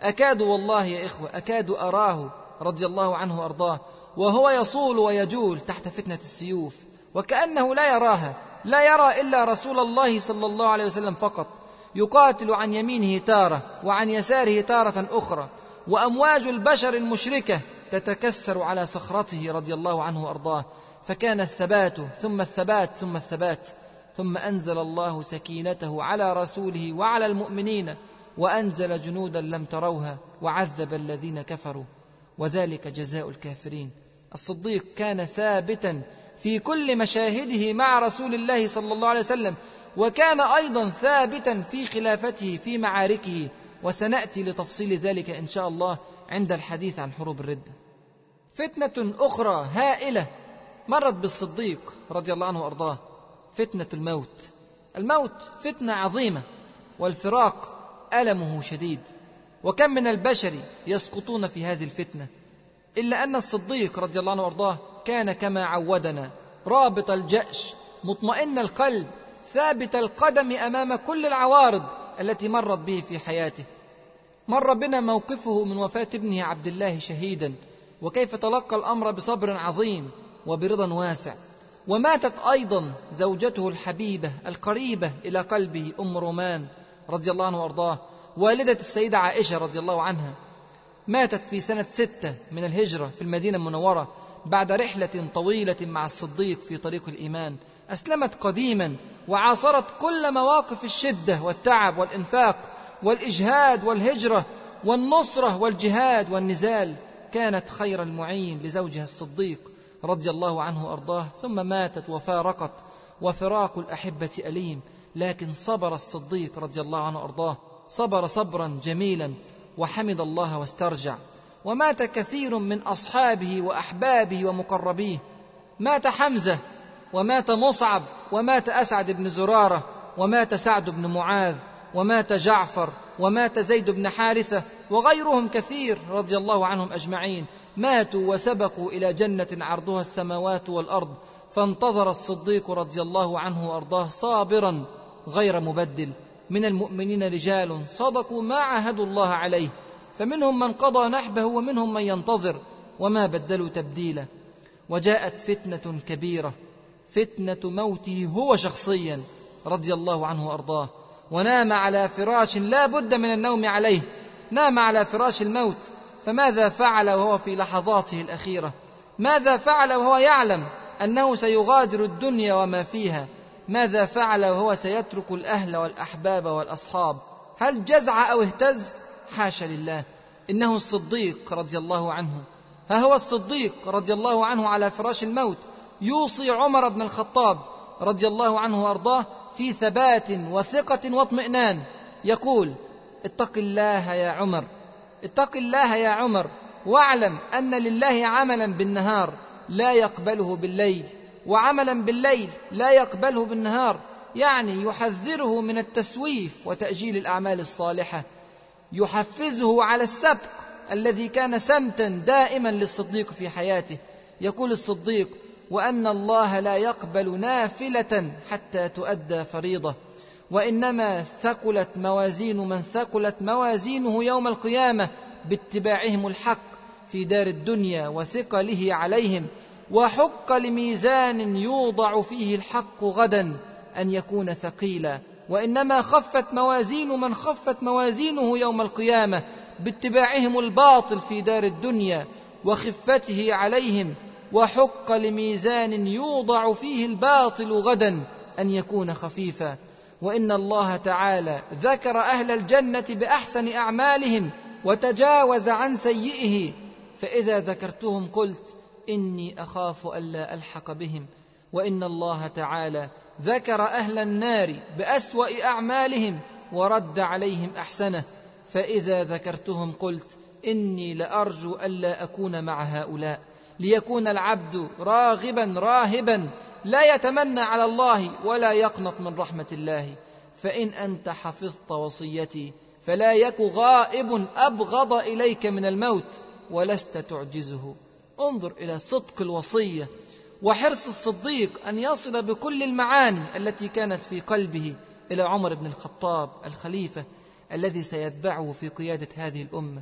أكاد والله يا إخوة أكاد أراه رضي الله عنه وأرضاه وهو يصول ويجول تحت فتنة السيوف وكأنه لا يراها لا يرى إلا رسول الله صلى الله عليه وسلم فقط. يقاتل عن يمينه تارة وعن يساره تارة أخرى وأمواج البشر المشركة تتكسر على صخرته رضي الله عنه وأرضاه. فكان الثبات ثم الثبات ثم الثبات. ثم أنزل الله سكينته على رسوله وعلى المؤمنين وأنزل جنودا لم تروها وعذب الذين كفروا. وذلك جزاء الكافرين. الصديق كان ثابتا في كل مشاهده مع رسول الله صلى الله عليه وسلم وكان أيضا ثابتا في خلافته في معاركه. وسنأتي لتفصيل ذلك إن شاء الله عند الحديث عن حروب الرده فتنة أخرى هائلة مرت بالصديق رضي الله عنه وأرضاه. فتنة الموت. الموت فتنة عظيمة والفراق ألمه شديد. وكم من البشر يسقطون في هذه الفتنة؟ إلا أن الصديق رضي الله عنه وأرضاه كان كما عودنا رابط الجأش مطمئن القلب ثابت القدم أمام كل العوارض التي مرت به في حياته. مر بنا موقفه من وفاة ابنه عبد الله شهيدا وكيف تلقى الأمر بصبر عظيم وبرضا واسع. وماتت أيضا زوجته الحبيبة القريبة إلى قلبه أم رومان رضي الله عنه وأرضاه والدة السيدة عائشة رضي الله عنها. ماتت في سنة ستة من الهجرة في المدينة المنورة بعد رحلة طويلة مع الصديق في طريق الإيمان. أسلمت قديما وعاصرت كل مواقف الشدة والتعب والإنفاق والإجهاد والهجرة والنصرة والجهاد والنزال. كانت خير المعين لزوجها الصديق. رضي الله عنه وأرضاه ثم ماتت وفارقت وفراق الأحبة أليم لكن صبر الصديق رضي الله عنه وأرضاه. صبر صبرا جميلا وحمد الله واسترجع. ومات كثير من أصحابه وأحبابه ومقربيه. مات حمزة ومات مصعب ومات أسعد بن زرارة ومات سعد بن معاذ ومات جعفر ومات زيد بن حارثة وغيرهم كثير رضي الله عنهم أجمعين. ماتوا وسبقوا إلى جنة عرضها السماوات والأرض فانتظر الصديق رضي الله عنه وأرضاه صابرا غير مبدل. من المؤمنين رجال صدقوا ما عاهدوا الله عليه فمنهم من قضى نحبه ومنهم من ينتظر وما بدلوا تبديلا. وجاءت فتنة كبيرة فتنة موته هو شخصيا رضي الله عنه وأرضاه. ونام على فراش لا بد من النوم عليه نام على فراش الموت فماذا فعل وهو في لحظاته الأخيرة؟ ماذا فعل وهو يعلم أنه سيغادر الدنيا وما فيها؟ ماذا فعل وهو سيترك الأهل والأحباب والأصحاب؟ هل جزع أو اهتز؟ حاشا لله. إنه الصديق رضي الله عنه. ها هو الصديق رضي الله عنه على فراش الموت. يوصي عمر بن الخطاب رضي الله عنه وأرضاه في ثبات وثقة واطمئنان. يقول اتق الله يا عمر. اتق الله يا عمر واعلم أن لله عملا بالنهار لا يقبله بالليل وعملا بالليل لا يقبله بالنهار يعني يحذره من التسويف وتأجيل الأعمال الصالحة يحفزه على السبق الذي كان سمتا دائما للصديق في حياته. يقول الصديق وأن الله لا يقبل نافلة حتى تؤدى فريضة. وإنما ثقلت موازين من ثقلت موازينه يوم القيامة باتباعهم الحق في دار الدنيا وثقله عليهم وحق لميزان يوضع فيه الحق غدا أن يكون ثقيلا. وإنما خفت موازين من خفت موازينه يوم القيامة باتباعهم الباطل في دار الدنيا وخفته عليهم وحق لميزان يوضع فيه الباطل غدا أن يكون خفيفا. وإن الله تعالى ذكر أهل الجنة بأحسن أعمالهم وتجاوز عن سيئه. فإذا ذكرتهم قلت إني أخاف الا ألحق بهم. وإن الله تعالى ذكر أهل النار بأسوأ أعمالهم ورد عليهم أحسنه. فإذا ذكرتهم قلت إني لأرجو الا أكون مع هؤلاء. ليكون العبد راغبا راهبا لا يتمنى على الله ولا يقنط من رحمة الله. فإن أنت حفظت وصيتي فلا يك غائب أبغض إليك من الموت ولست تعجزه. انظر إلى صدق الوصية وحرص الصديق أن يصل بكل المعاني التي كانت في قلبه إلى عمر بن الخطاب الخليفة الذي سيتبعه في قيادة هذه الأمة.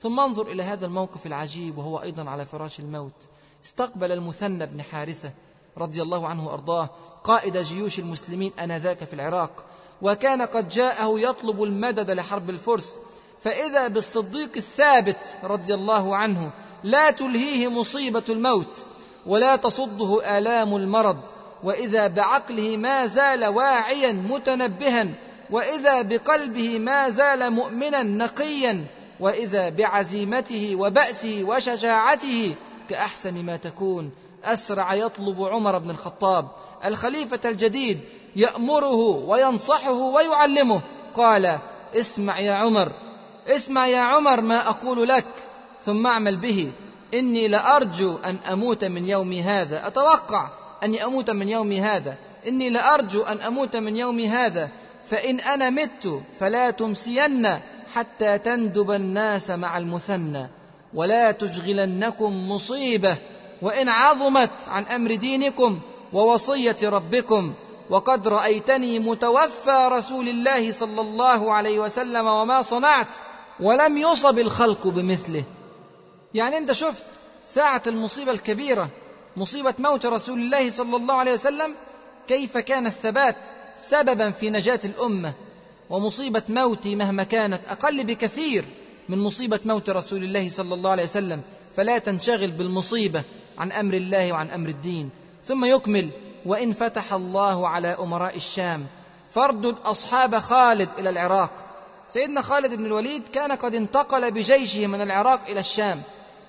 ثم انظر إلى هذا الموقف العجيب وهو أيضا على فراش الموت. استقبل المثنى بن حارثة رضي الله عنه وأرضاه قائد جيوش المسلمين آنذاك في العراق وكان قد جاءه يطلب المدد لحرب الفرس فإذا بالصديق الثابت رضي الله عنه لا تلهيه مصيبة الموت ولا تصده آلام المرض وإذا بعقله ما زال واعيا متنبها وإذا بقلبه ما زال مؤمنا نقيا وإذا بعزيمته وبأسه وشجاعته كأحسن ما تكون. أسرع يطلب عمر بن الخطاب الخليفة الجديد يأمره وينصحه ويعلمه. قال اسمع يا عمر اسمع يا عمر ما أقول لك ثم اعمل به. إني لأرجو أن أموت من يومي هذا. أتوقع أني أموت من يومي هذا. إني لأرجو أن أموت من يومي هذا. فإن أنا مت فلا تمسين حتى تندب الناس مع المثنى ولا تشغلنكم مصيبة. وإن عظمت عن أمر دينكم ووصية ربكم وقد رأيتني متوفى رسول الله صلى الله عليه وسلم وما صنعت ولم يصب الخلق بمثله. يعني أنت شفت ساعة المصيبة الكبيرة مصيبة موت رسول الله صلى الله عليه وسلم كيف كان الثبات سببا في نجاة الأمة؟ ومصيبة موتي مهما كانت أقل بكثير من مصيبة موت رسول الله صلى الله عليه وسلم. فلا تنشغل بالمصيبة. عن أمر الله وعن أمر الدين. ثم يكمل وإن فتح الله على أمراء الشام فاردد أصحاب خالد إلى العراق. سيدنا خالد بن الوليد كان قد انتقل بجيشه من العراق إلى الشام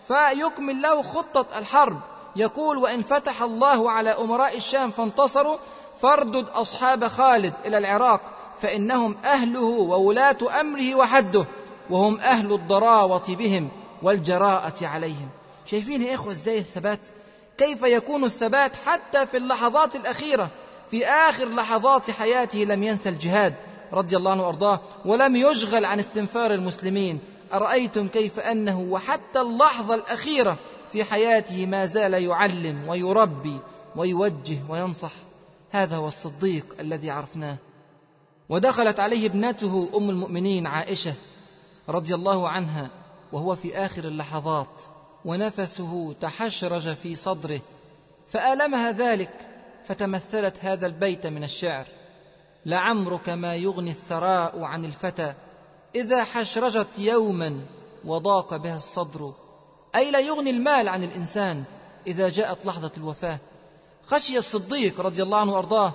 فيكمل له خطة الحرب. يقول وإن فتح الله على أمراء الشام فانتصروا فاردد أصحاب خالد إلى العراق فإنهم أهله وولاة أمره وحده وهم أهل الضراوة بهم والجراءة عليهم. شايفين يا إخوة إزاي الثبات؟ كيف يكون الثبات حتى في اللحظات الأخيرة؟ في آخر لحظات حياته لم ينسى الجهاد رضي الله عنه وأرضاه ولم يشغل عن استنفار المسلمين. أرأيتم كيف أنه وحتى اللحظة الأخيرة في حياته ما زال يعلم ويربي ويوجه وينصح؟ هذا هو الصديق الذي عرفناه. ودخلت عليه ابنته أم المؤمنين عائشة رضي الله عنها وهو في آخر اللحظات. ونفسه تحشرج في صدره فآلمها ذلك فتمثلت هذا البيت من الشعر. لعمرك ما يغني الثراء عن الفتى إذا حشرجت يوما وضاق بها الصدر. أي لا يغني المال عن الإنسان إذا جاءت لحظة الوفاة. خشي الصديق رضي الله عنه وأرضاه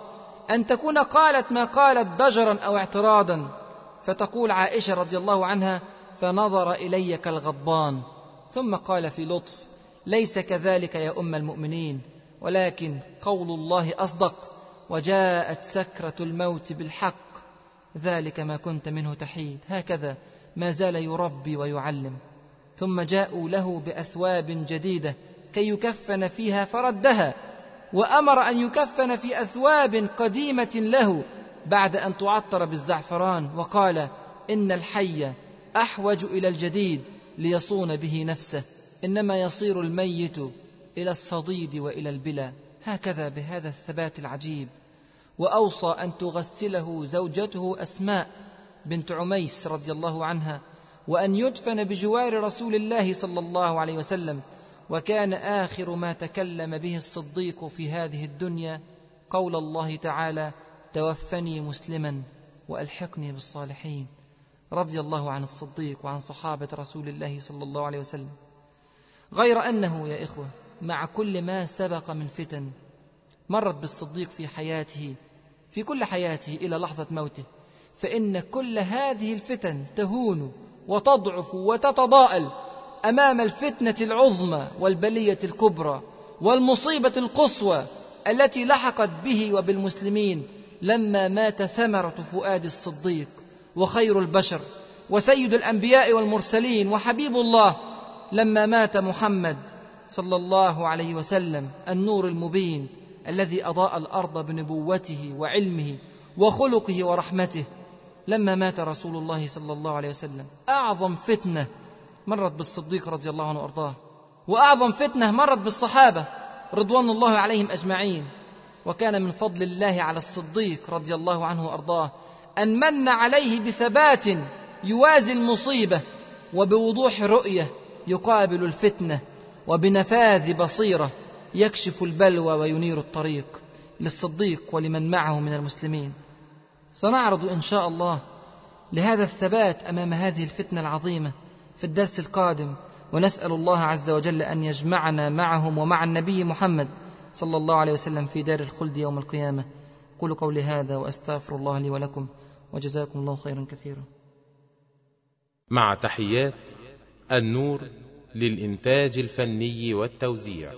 أن تكون قالت ما قالت ضجرا أو اعتراضا. فتقول عائشة رضي الله عنها فنظر الي كالغضبان ثم قال في لطف ليس كذلك يا أم المؤمنين ولكن قول الله أصدق وجاءت سكرة الموت بالحق ذلك ما كنت منه تحيد هكذا ما زال يربي ويعلم. ثم جاءوا له بأثواب جديدة كي يكفن فيها فردها وأمر أن يكفن في أثواب قديمة له بعد أن تعطر بالزعفران وقال إن الحي أحوج إلى الجديد ليصون به نفسه. إنما يصير الميت إلى الصديد وإلى البلا. هكذا بهذا الثبات العجيب. وأوصى أن تغسله زوجته أسماء بنت عميس رضي الله عنها وأن يدفن بجوار رسول الله صلى الله عليه وسلم. وكان آخر ما تكلم به الصديق في هذه الدنيا قول الله تعالى توفني مسلما وألحقني بالصالحين. رضي الله عن الصديق وعن صحابة رسول الله صلى الله عليه وسلم. غير أنه يا إخوة مع كل ما سبق من فتن مرت بالصديق في حياته في كل حياته إلى لحظة موته فإن كل هذه الفتن تهون وتضعف وتتضاءل أمام الفتنة العظمى والبلية الكبرى والمصيبة القصوى التي لحقت به وبالمسلمين لما مات ثمرة فؤاد الصديق. وخير البشر وسيد الأنبياء والمرسلين وحبيب الله لما مات محمد صلى الله عليه وسلم النور المبين الذي أضاء الأرض بنبوته وعلمه وخلقه ورحمته لما مات رسول الله صلى الله عليه وسلم. أعظم فتنة مرت بالصديق رضي الله عنه وأرضاه وأعظم فتنة مرت بالصحابة رضوان الله عليهم أجمعين وكان من فضل الله على الصديق رضي الله عنه وأرضاه أن من عليه بثبات يوازي المصيبة وبوضوح رؤية يقابل الفتنة وبنفاذ بصيرة يكشف البلوى وينير الطريق للصديق ولمن معه من المسلمين. سنعرض إن شاء الله لهذا الثبات أمام هذه الفتنة العظيمة في الدرس القادم ونسأل الله عز وجل أن يجمعنا معهم ومع النبي محمد صلى الله عليه وسلم في دار الخلد يوم القيامة. قولوا قولي هذا وأستغفر الله لي ولكم. وجزاكم الله خيرا كثيرا. مع تحيات النور للإنتاج الفني والتوزيع.